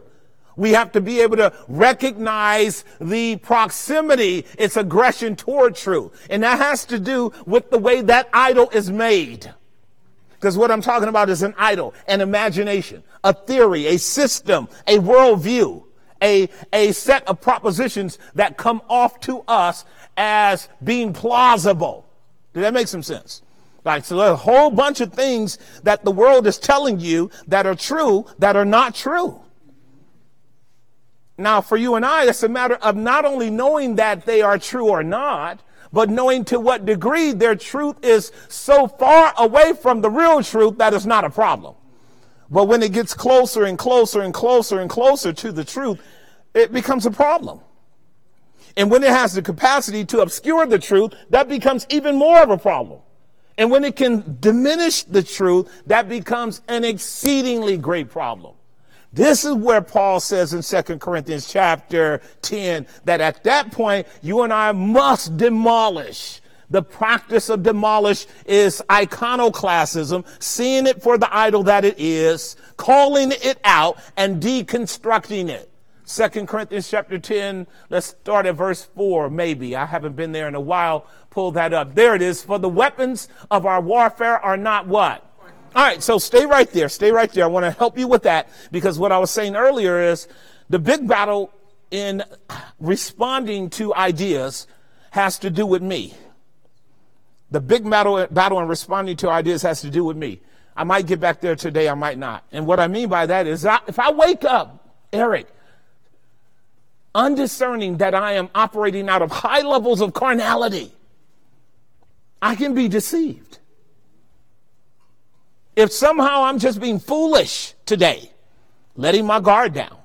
we have to be able to recognize the proximity, its aggression toward truth. And that has to do with the way that idol is made. Because what I'm talking about is an idol, an imagination, a theory, a system, a worldview, a, a set of propositions that come off to us as being plausible. Did that make some sense? Like, So there's a whole bunch of things that the world is telling you that are true that are not true. Now, for you and I, it's a matter of not only knowing that they are true or not, but knowing to what degree their truth is so far away from the real truth that it's not a problem. But when it gets closer and closer and closer and closer to the truth, it becomes a problem. And when it has the capacity to obscure the truth, that becomes even more of a problem. And when it can diminish the truth, that becomes an exceedingly great problem. This is where Paul says in 2 Corinthians chapter 10 that at that point, you and I must demolish. The practice of demolish is iconoclasm, seeing it for the idol that it is, calling it out, and deconstructing it. 2 Corinthians chapter 10, let's start at verse 4, maybe. I haven't been there in a while. Pull that up. There it is. For the weapons of our warfare are not what? All right, so stay right there. Stay right there. I want to help you with that because what I was saying earlier is the big battle in responding to ideas has to do with me. The big battle, battle in responding to ideas has to do with me. I might get back there today, I might not. And what I mean by that is I, if I wake up, Eric, undiscerning that I am operating out of high levels of carnality, I can be deceived. If somehow I'm just being foolish today, letting my guard down,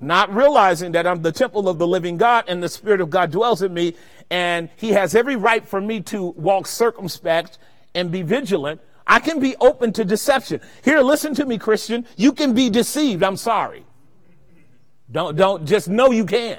not realizing that I'm the temple of the living God and the Spirit of God dwells in me, and He has every right for me to walk circumspect and be vigilant, I can be open to deception. Here, listen to me, Christian. You can be deceived. I'm sorry. Don't, don't, just know you can.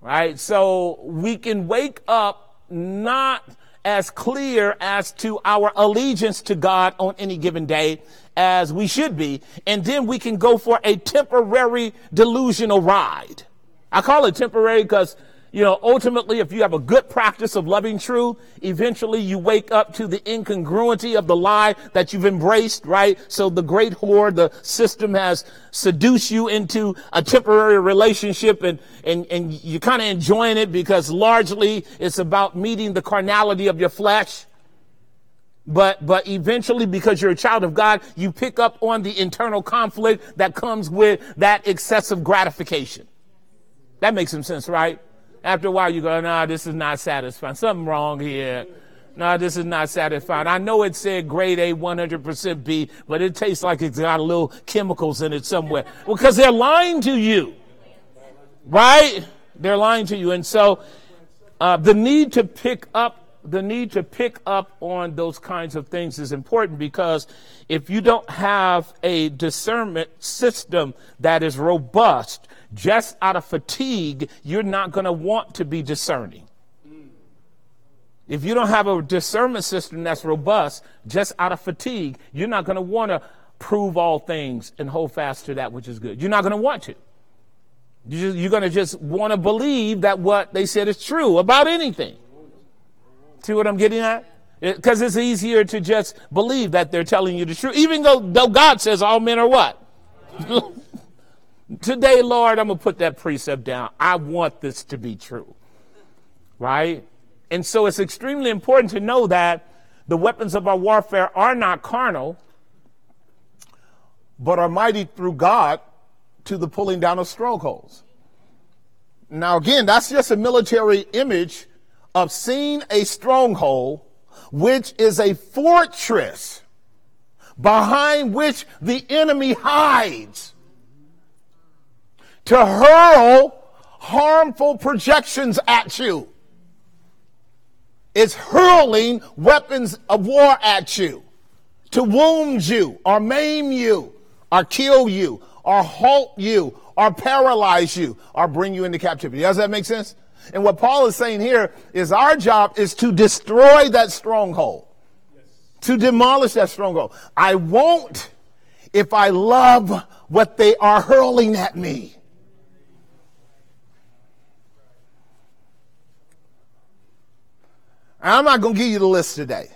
Right? So we can wake up not as clear as to our allegiance to God on any given day as we should be. And then we can go for a temporary delusional ride. I call it temporary because you know, ultimately, if you have a good practice of loving truth, eventually you wake up to the incongruity of the lie that you've embraced, right? So the great whore, the system has seduced you into a temporary relationship and, and, and you're kind of enjoying it because largely it's about meeting the carnality of your flesh. But, but eventually, because you're a child of God, you pick up on the internal conflict that comes with that excessive gratification. That makes some sense, right? After a while, you go, nah, this is not satisfying. Something wrong here. No, this is not satisfying. I know it said grade A, 100% B, but it tastes like it's got a little chemicals in it somewhere. Well, because they're lying to you. Right? They're lying to you. And so, uh, the need to pick up the need to pick up on those kinds of things is important because if you don't have a discernment system that is robust, just out of fatigue, you're not going to want to be discerning. If you don't have a discernment system that's robust, just out of fatigue, you're not going to want to prove all things and hold fast to that which is good. You're not going to want to. You're going to just want to believe that what they said is true about anything. See what I'm getting at? Because it, it's easier to just believe that they're telling you the truth, even though, though God says all men are what? Today, Lord, I'm going to put that precept down. I want this to be true. Right? And so it's extremely important to know that the weapons of our warfare are not carnal, but are mighty through God to the pulling down of strongholds. Now, again, that's just a military image of seeing a stronghold, which is a fortress behind which the enemy hides to hurl harmful projections at you. It's hurling weapons of war at you to wound you or maim you or kill you or halt you or paralyze you or bring you into captivity. Does that make sense? And what Paul is saying here is our job is to destroy that stronghold, yes. to demolish that stronghold. I won't if I love what they are hurling at me. I'm not going to give you the list today,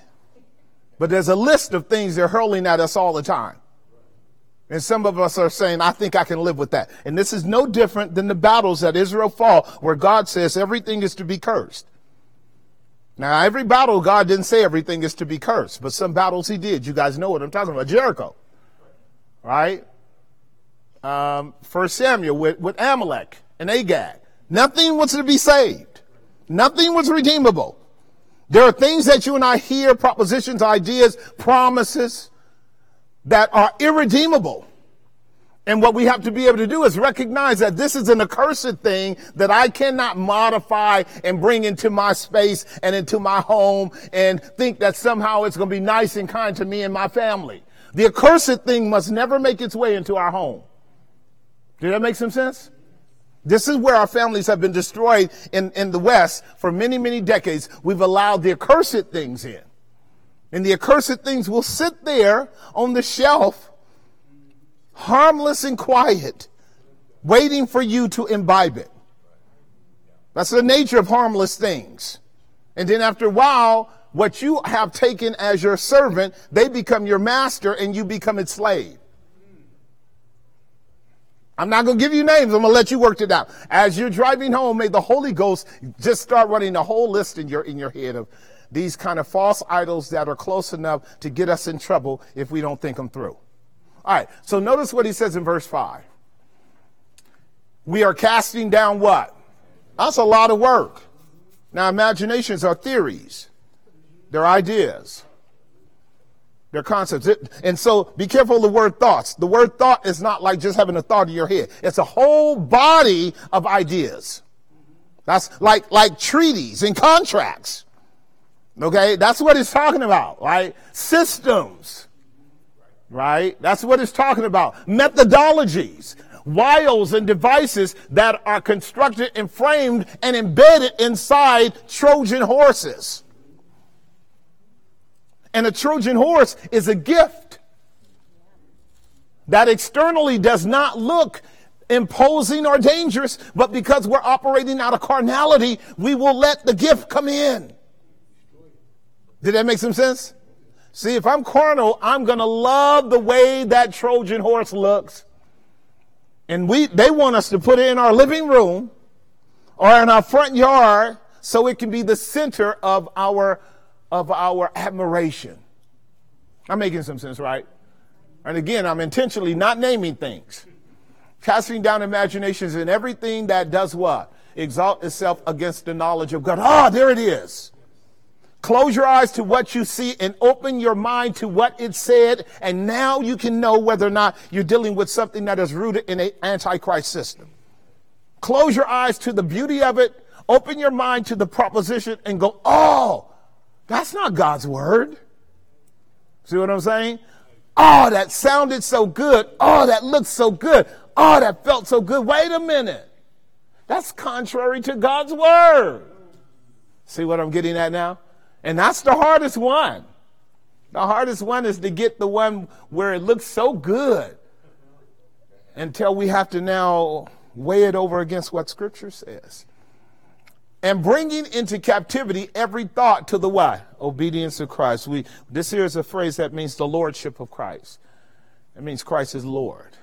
but there's a list of things they're hurling at us all the time. And some of us are saying, I think I can live with that. And this is no different than the battles that Israel fought where God says everything is to be cursed. Now, every battle, God didn't say everything is to be cursed, but some battles he did. You guys know what I'm talking about. Jericho, right? Um, First Samuel with, with Amalek and Agag. Nothing was to be saved. Nothing was redeemable. There are things that you and I hear, propositions, ideas, promises that are irredeemable. And what we have to be able to do is recognize that this is an accursed thing that I cannot modify and bring into my space and into my home and think that somehow it's going to be nice and kind to me and my family. The accursed thing must never make its way into our home. Did that make some sense? This is where our families have been destroyed in, in the West for many, many decades. We've allowed the accursed things in. And the accursed things will sit there on the shelf, harmless and quiet, waiting for you to imbibe it. That's the nature of harmless things. And then after a while, what you have taken as your servant, they become your master and you become its slave. I'm not going to give you names. I'm going to let you work it out. As you're driving home, may the Holy Ghost just start running a whole list in your, in your head of these kind of false idols that are close enough to get us in trouble if we don't think them through. All right. So notice what he says in verse five. We are casting down what? That's a lot of work. Now, imaginations are theories. They're ideas. They're concepts. And so be careful of the word thoughts. The word thought is not like just having a thought in your head. It's a whole body of ideas. That's like, like treaties and contracts. Okay. That's what it's talking about, right? Systems. Right? That's what it's talking about. Methodologies wiles and devices that are constructed and framed and embedded inside Trojan horses. And a Trojan horse is a gift that externally does not look imposing or dangerous, but because we're operating out of carnality, we will let the gift come in. Did that make some sense? See, if I'm carnal, I'm going to love the way that Trojan horse looks. And we, they want us to put it in our living room or in our front yard so it can be the center of our of our admiration. I'm making some sense, right? And again, I'm intentionally not naming things. Casting down imaginations and everything that does what? Exalt itself against the knowledge of God. Ah, there it is. Close your eyes to what you see and open your mind to what it said. And now you can know whether or not you're dealing with something that is rooted in an antichrist system. Close your eyes to the beauty of it. Open your mind to the proposition and go, oh, that's not God's word. See what I'm saying? Oh, that sounded so good. Oh, that looked so good. Oh, that felt so good. Wait a minute. That's contrary to God's word. See what I'm getting at now? And that's the hardest one. The hardest one is to get the one where it looks so good until we have to now weigh it over against what scripture says and bringing into captivity every thought to the what? Obedience of Christ. We, this here is a phrase that means the lordship of Christ. It means Christ is Lord.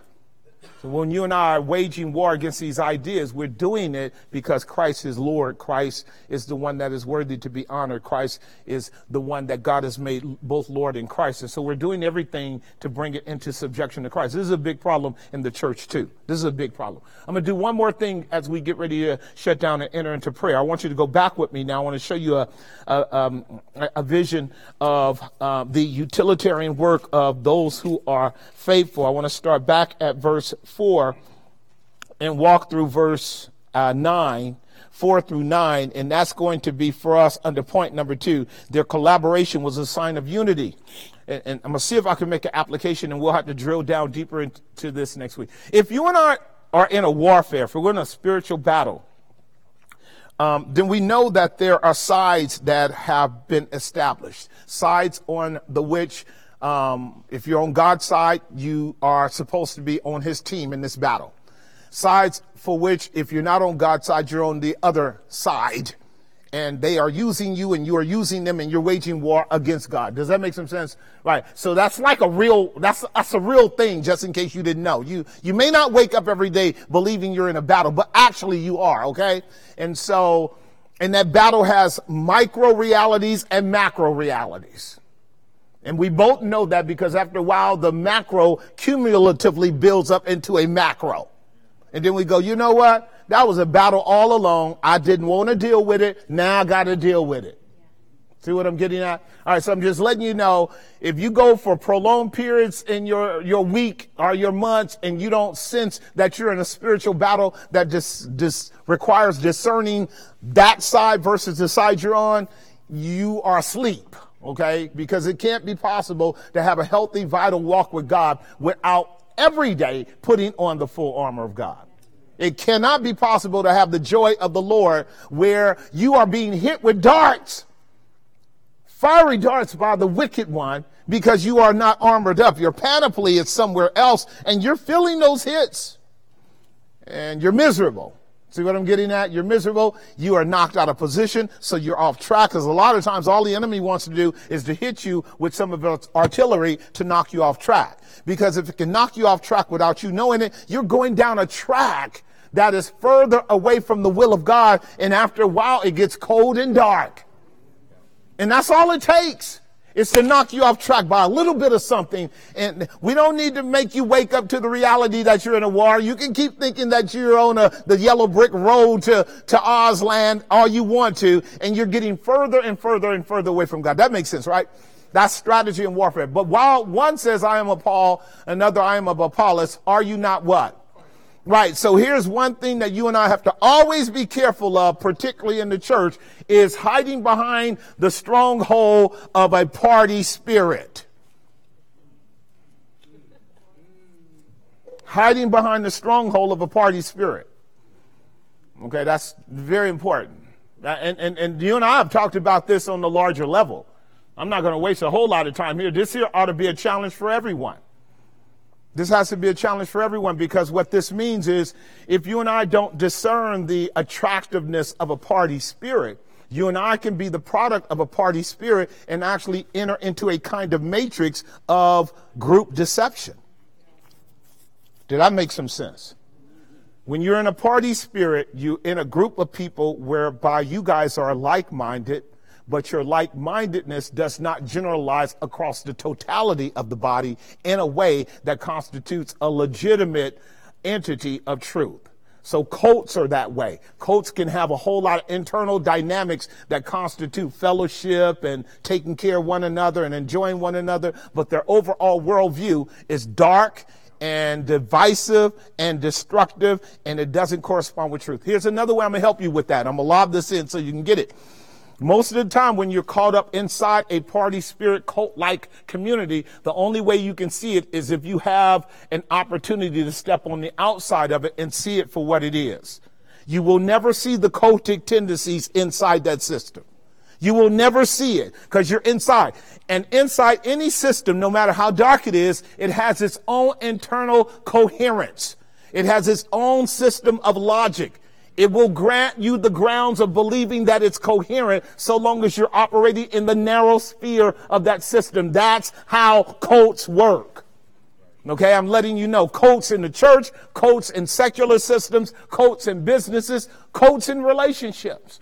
So when you and I are waging war against these ideas, we're doing it because Christ is Lord. Christ is the one that is worthy to be honored. Christ is the one that God has made both Lord and Christ. And so we're doing everything to bring it into subjection to Christ. This is a big problem in the church too. This is a big problem. I'm going to do one more thing as we get ready to shut down and enter into prayer. I want you to go back with me now. I want to show you a, a, um, a vision of uh, the utilitarian work of those who are faithful. I want to start back at verse 4 and walk through verse uh, 9 4 through 9, and that's going to be for us under point number two. Their collaboration was a sign of unity. And, and I'm going to see if I can make an application, and we'll have to drill down deeper into this next week. If you and I are in a warfare, if we're in a spiritual battle, um, then we know that there are sides that have been established, sides on the which um, if you're on God's side, you are supposed to be on his team in this battle. Sides for which, if you're not on God's side, you're on the other side. And they are using you and you are using them and you're waging war against God. Does that make some sense? Right. So that's like a real, that's, that's a real thing, just in case you didn't know. You, you may not wake up every day believing you're in a battle, but actually you are, okay? And so, and that battle has micro realities and macro realities. And we both know that because after a while, the macro cumulatively builds up into a macro. And then we go, you know what? That was a battle all along. I didn't want to deal with it. Now I got to deal with it. See what I'm getting at? All right. So I'm just letting you know if you go for prolonged periods in your, your week or your months and you don't sense that you're in a spiritual battle that just, just requires discerning that side versus the side you're on, you are asleep okay? Because it can't be possible to have a healthy, vital walk with God without every day putting on the full armor of God. It cannot be possible to have the joy of the Lord where you are being hit with darts, fiery darts by the wicked one because you are not armored up. Your panoply is somewhere else and you're feeling those hits and you're miserable. See what I'm getting at? You're miserable. You are knocked out of position. So you're off track. Because a lot of times all the enemy wants to do is to hit you with some of its artillery to knock you off track. Because if it can knock you off track without you knowing it, you're going down a track that is further away from the will of God. And after a while, it gets cold and dark. And that's all it takes. It's to knock you off track by a little bit of something. And we don't need to make you wake up to the reality that you're in a war. You can keep thinking that you're on a, the yellow brick road to, to Oz land all you want to, and you're getting further and further and further away from God. That makes sense, right? That's strategy and warfare. But while one says, I am of Paul, another, I am of Apollos, are you not what? Right. So here's one thing that you and I have to always be careful of, particularly in the church, is hiding behind the stronghold of a party spirit. Hiding behind the stronghold of a party spirit. Okay, that's very important. And, and, and you and I have talked about this on the larger level. I'm not going to waste a whole lot of time here. This here ought to be a challenge for everyone. This has to be a challenge for everyone because what this means is if you and I don't discern the attractiveness of a party spirit, you and I can be the product of a party spirit and actually enter into a kind of matrix of group deception. Did I make some sense? When you're in a party spirit, you in a group of people whereby you guys are like-minded, but your like mindedness does not generalize across the totality of the body in a way that constitutes a legitimate entity of truth. So cults are that way. Cults can have a whole lot of internal dynamics that constitute fellowship and taking care of one another and enjoying one another, but their overall worldview is dark and divisive and destructive, and it doesn't correspond with truth. Here's another way I'm gonna help you with that. I'm gonna lob this in so you can get it. Most of the time, when you're caught up inside a party spirit cult like community, the only way you can see it is if you have an opportunity to step on the outside of it and see it for what it is. You will never see the cultic tendencies inside that system. You will never see it because you're inside. And inside any system, no matter how dark it is, it has its own internal coherence. It has its own system of logic. It will grant you the grounds of believing that it's coherent so long as you're operating in the narrow sphere of that system. That's how cults work. Okay, I'm letting you know cults in the church, cults in secular systems, cults in businesses, cults in relationships.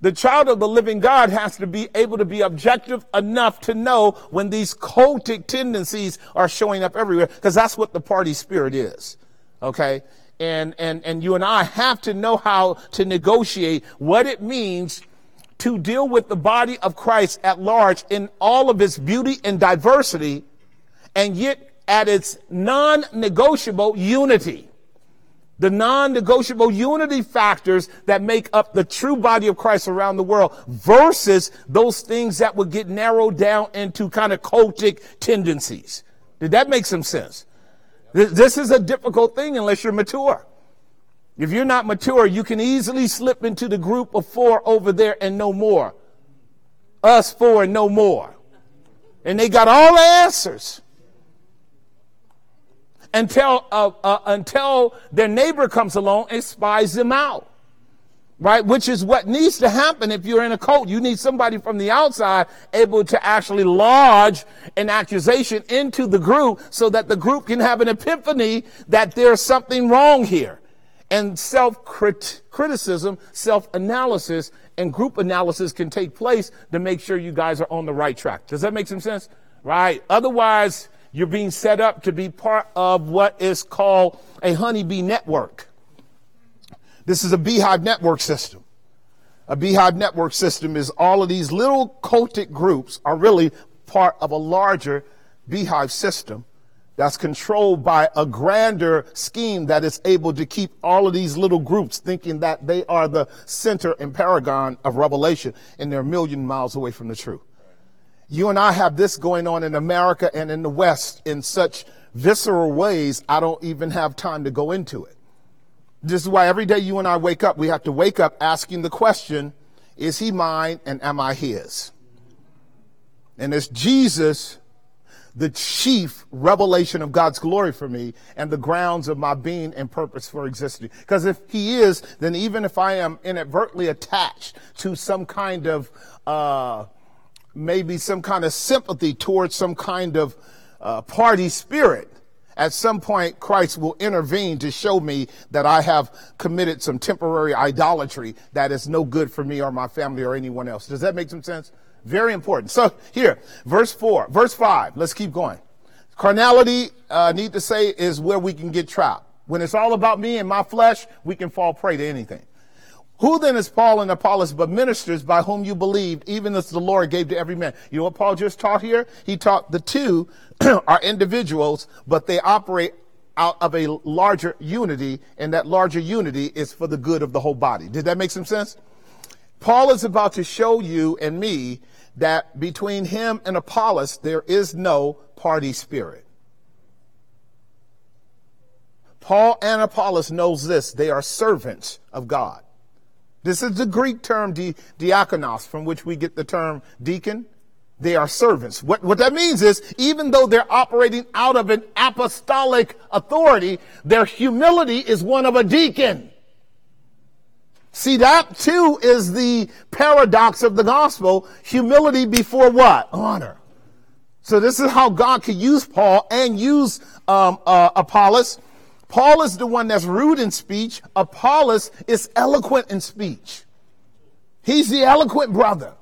The child of the living God has to be able to be objective enough to know when these cultic tendencies are showing up everywhere, because that's what the party spirit is. Okay? And, and, and you and I have to know how to negotiate what it means to deal with the body of Christ at large in all of its beauty and diversity, and yet at its non-negotiable unity. The non-negotiable unity factors that make up the true body of Christ around the world versus those things that would get narrowed down into kind of cultic tendencies. Did that make some sense? This is a difficult thing unless you're mature. If you're not mature, you can easily slip into the group of four over there and no more. Us four and no more. And they got all the answers. Until, uh, uh, until their neighbor comes along and spies them out right? Which is what needs to happen if you're in a cult. You need somebody from the outside able to actually lodge an accusation into the group so that the group can have an epiphany that there's something wrong here. And self criticism, self analysis, and group analysis can take place to make sure you guys are on the right track. Does that make some sense? Right? Otherwise, you're being set up to be part of what is called a honeybee network. This is a beehive network system. A beehive network system is all of these little cultic groups are really part of a larger beehive system that's controlled by a grander scheme that is able to keep all of these little groups thinking that they are the center and paragon of revelation and they're a million miles away from the truth. You and I have this going on in America and in the West in such visceral ways, I don't even have time to go into it. This is why every day you and I wake up, we have to wake up asking the question, is he mine and am I his? And it's Jesus the chief revelation of God's glory for me and the grounds of my being and purpose for existing. Because if he is, then even if I am inadvertently attached to some kind of, uh, maybe some kind of sympathy towards some kind of uh, party spirit, at some point Christ will intervene to show me that I have committed some temporary idolatry that is no good for me or my family or anyone else. Does that make some sense? Very important. So here, verse four, verse five. Let's keep going. Carnality, uh, need to say, is where we can get trapped. When it's all about me and my flesh, we can fall prey to anything. Who then is Paul and Apollos but ministers by whom you believed, even as the Lord gave to every man? You know what Paul just taught here? He taught the two are individuals, but they operate out of a larger unity, and that larger unity is for the good of the whole body. Did that make some sense? Paul is about to show you and me that between him and Apollos, there is no party spirit. Paul and Apollos knows this. They are servants of God. This is the Greek term di- diakonos, from which we get the term deacon. They are servants. What, what that means is, even though they're operating out of an apostolic authority, their humility is one of a deacon. See, that too is the paradox of the gospel. Humility before what? Honor. So this is how God could use Paul and use um, uh, Apollos. Paul is the one that's rude in speech. Apollos is eloquent in speech. He's the eloquent brother.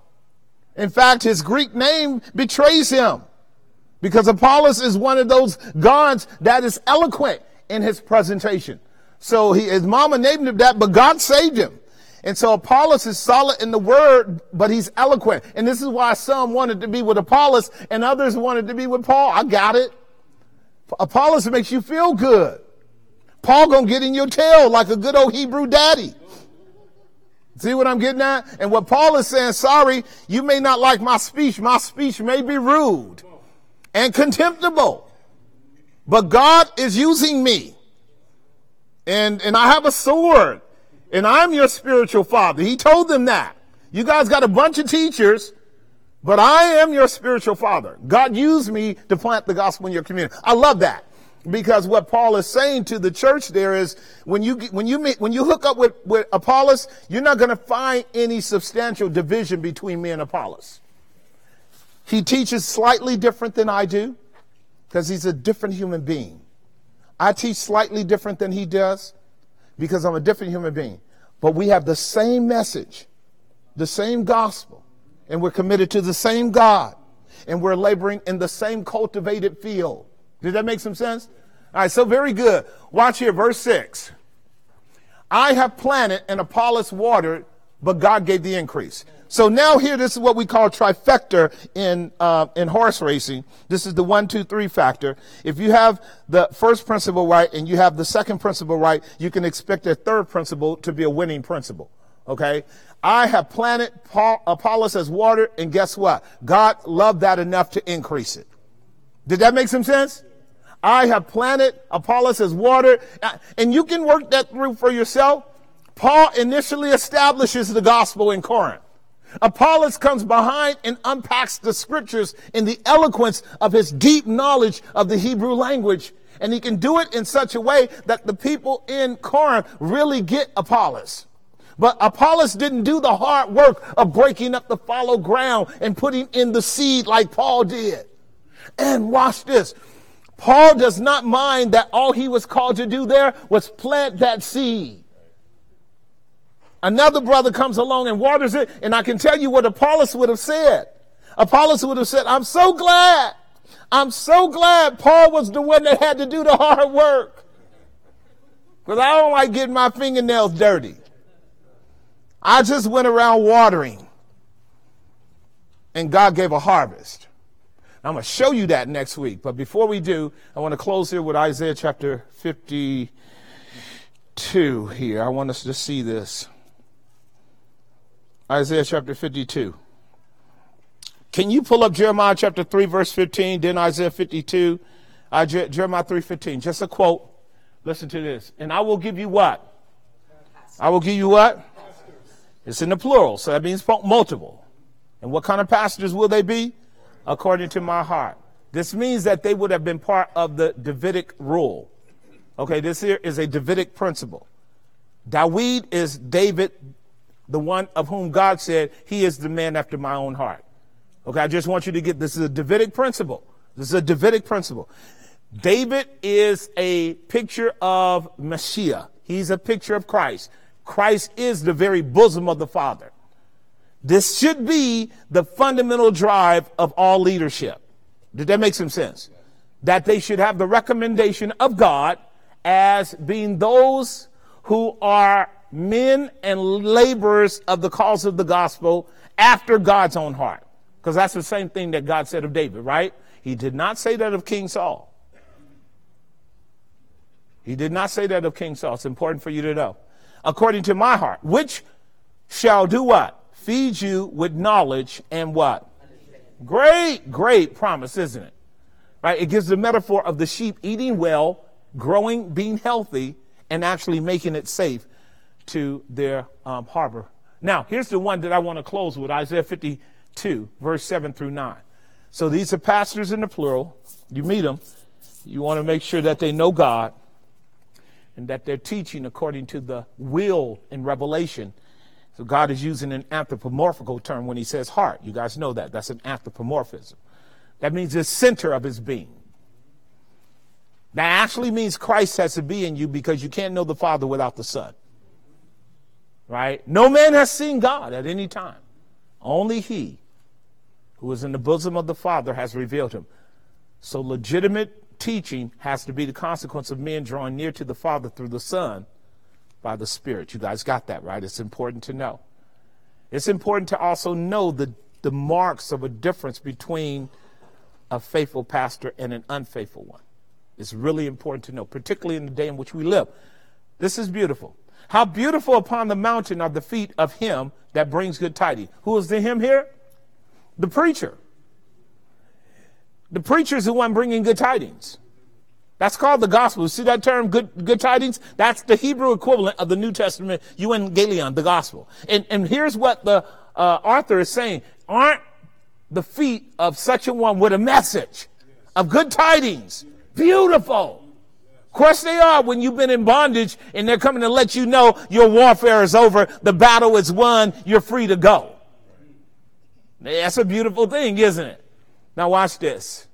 In fact, his Greek name betrays him because Apollos is one of those gods that is eloquent in his presentation. So he, his mama named him that, but God saved him. And so Apollos is solid in the word, but he's eloquent. And this is why some wanted to be with Apollos and others wanted to be with Paul. I got it. Apollos makes you feel good. Paul gonna get in your tail like a good old Hebrew daddy. See what I'm getting at? And what Paul is saying, sorry, you may not like my speech. My speech may be rude and contemptible, but God is using me. And, and I have a sword and I'm your spiritual father. He told them that. You guys got a bunch of teachers, but I am your spiritual father. God used me to plant the gospel in your community. I love that. Because what Paul is saying to the church there is when you when you meet, when you hook up with, with Apollos, you're not going to find any substantial division between me and Apollos. He teaches slightly different than I do because he's a different human being. I teach slightly different than he does because I'm a different human being. But we have the same message, the same gospel, and we're committed to the same God, and we're laboring in the same cultivated field. Did that make some sense? All right, so very good. Watch here, verse 6. I have planted and Apollos watered, but God gave the increase. So now here, this is what we call trifecta in, uh, in horse racing. This is the one, two, three factor. If you have the first principle right and you have the second principle right, you can expect a third principle to be a winning principle. Okay. I have planted Paul, Apollos as water, and guess what? God loved that enough to increase it. Did that make some sense? I have planted Apollos as water, uh, and you can work that through for yourself. Paul initially establishes the gospel in Corinth. Apollos comes behind and unpacks the scriptures in the eloquence of his deep knowledge of the Hebrew language. And he can do it in such a way that the people in Corinth really get Apollos. But Apollos didn't do the hard work of breaking up the fallow ground and putting in the seed like Paul did. And watch this. Paul does not mind that all he was called to do there was plant that seed. Another brother comes along and waters it, and I can tell you what Apollos would have said. Apollos would have said, I'm so glad. I'm so glad Paul was the one that had to do the hard work. Because I don't like getting my fingernails dirty. I just went around watering. And God gave a harvest. I'm going to show you that next week. But before we do, I want to close here with Isaiah chapter 52 here. I want us to see this. Isaiah chapter 52. Can you pull up Jeremiah chapter 3, verse 15, then Isaiah 52, uh, Jeremiah 3:15. Just a quote. Listen to this. And I will give you what? I will give you what? It's in the plural, so that means multiple. And what kind of pastors will they be? According to my heart. This means that they would have been part of the Davidic rule. Okay, this here is a Davidic principle. Dawid is David, the one of whom God said, He is the man after my own heart. Okay, I just want you to get this is a Davidic principle. This is a Davidic principle. David is a picture of Messiah. He's a picture of Christ. Christ is the very bosom of the Father. This should be the fundamental drive of all leadership. Did that make some sense? That they should have the recommendation of God as being those who are men and laborers of the cause of the gospel after God's own heart. Because that's the same thing that God said of David, right? He did not say that of King Saul. He did not say that of King Saul. It's important for you to know. According to my heart, which shall do what? Feed you with knowledge and what? Great, great promise, isn't it? Right? It gives the metaphor of the sheep eating well, growing, being healthy, and actually making it safe to their um, harbor. Now, here's the one that I want to close with Isaiah 52, verse 7 through 9. So these are pastors in the plural. You meet them, you want to make sure that they know God and that they're teaching according to the will in Revelation. So God is using an anthropomorphical term when he says heart. You guys know that. That's an anthropomorphism. That means the center of his being. That actually means Christ has to be in you because you can't know the Father without the Son. Right? No man has seen God at any time. Only he who is in the bosom of the Father has revealed him. So legitimate teaching has to be the consequence of men drawing near to the Father through the Son by the Spirit. You guys got that, right? It's important to know. It's important to also know the, the marks of a difference between a faithful pastor and an unfaithful one. It's really important to know, particularly in the day in which we live. This is beautiful. How beautiful upon the mountain are the feet of him that brings good tidings. Who is the him here? The preacher. The preacher is the one bringing good tidings. That's called the gospel. See that term, good, good tidings? That's the Hebrew equivalent of the New Testament, euangelion, the gospel. And, and here's what the uh, author is saying. Aren't the feet of such a one with a message of good tidings beautiful? Of course they are when you've been in bondage and they're coming to let you know your warfare is over, the battle is won, you're free to go. That's a beautiful thing, isn't it? Now watch this.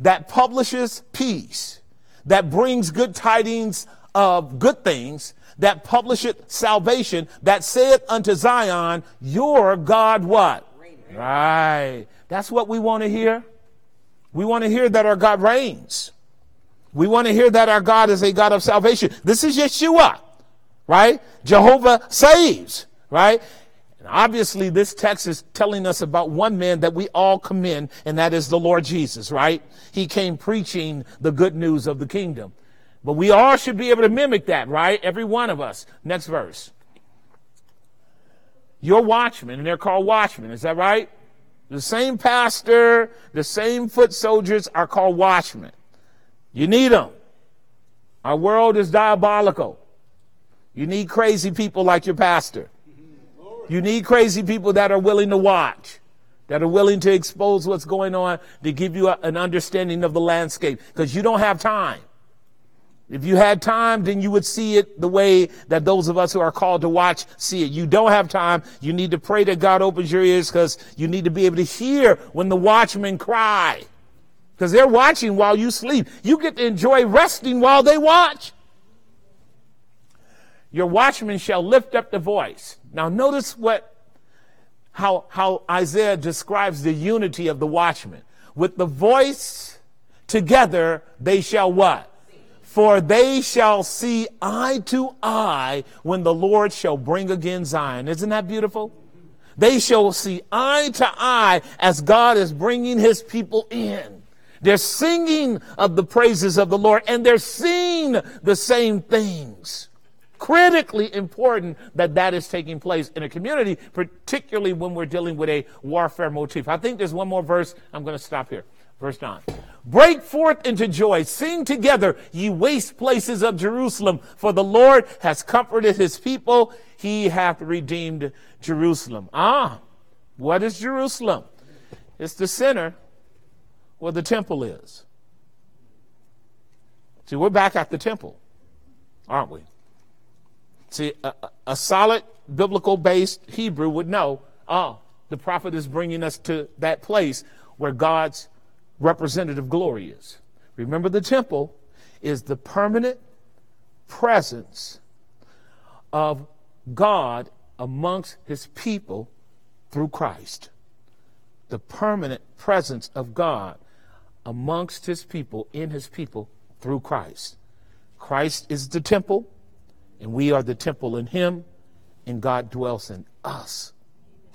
That publishes peace, that brings good tidings of good things, that publisheth salvation, that saith unto Zion, your God what? Right. That's what we want to hear. We want to hear that our God reigns. We want to hear that our God is a God of salvation. This is Yeshua, right? Jehovah saves, right? Obviously, this text is telling us about one man that we all commend, and that is the Lord Jesus, right? He came preaching the good news of the kingdom. But we all should be able to mimic that, right? Every one of us. Next verse. You're watchmen, and they're called watchmen. Is that right? The same pastor, the same foot soldiers are called watchmen. You need them. Our world is diabolical. You need crazy people like your pastor. You need crazy people that are willing to watch, that are willing to expose what's going on, to give you a, an understanding of the landscape, because you don't have time. If you had time, then you would see it the way that those of us who are called to watch see it. You don't have time. You need to pray that God opens your ears because you need to be able to hear when the watchmen cry. Because they're watching while you sleep. You get to enjoy resting while they watch. Your watchmen shall lift up the voice. Now notice what, how, how Isaiah describes the unity of the watchmen. With the voice together, they shall what? For they shall see eye to eye when the Lord shall bring again Zion. Isn't that beautiful? They shall see eye to eye as God is bringing his people in. They're singing of the praises of the Lord and they're seeing the same things. Critically important that that is taking place in a community, particularly when we're dealing with a warfare motif. I think there's one more verse. I'm going to stop here. Verse 9. Break forth into joy. Sing together, ye waste places of Jerusalem, for the Lord has comforted his people. He hath redeemed Jerusalem. Ah, what is Jerusalem? It's the center where the temple is. See, we're back at the temple, aren't we? See, a, a solid biblical based Hebrew would know, oh, the prophet is bringing us to that place where God's representative glory is. Remember, the temple is the permanent presence of God amongst his people through Christ. The permanent presence of God amongst his people, in his people, through Christ. Christ is the temple, and we are the temple in him, and God dwells in us.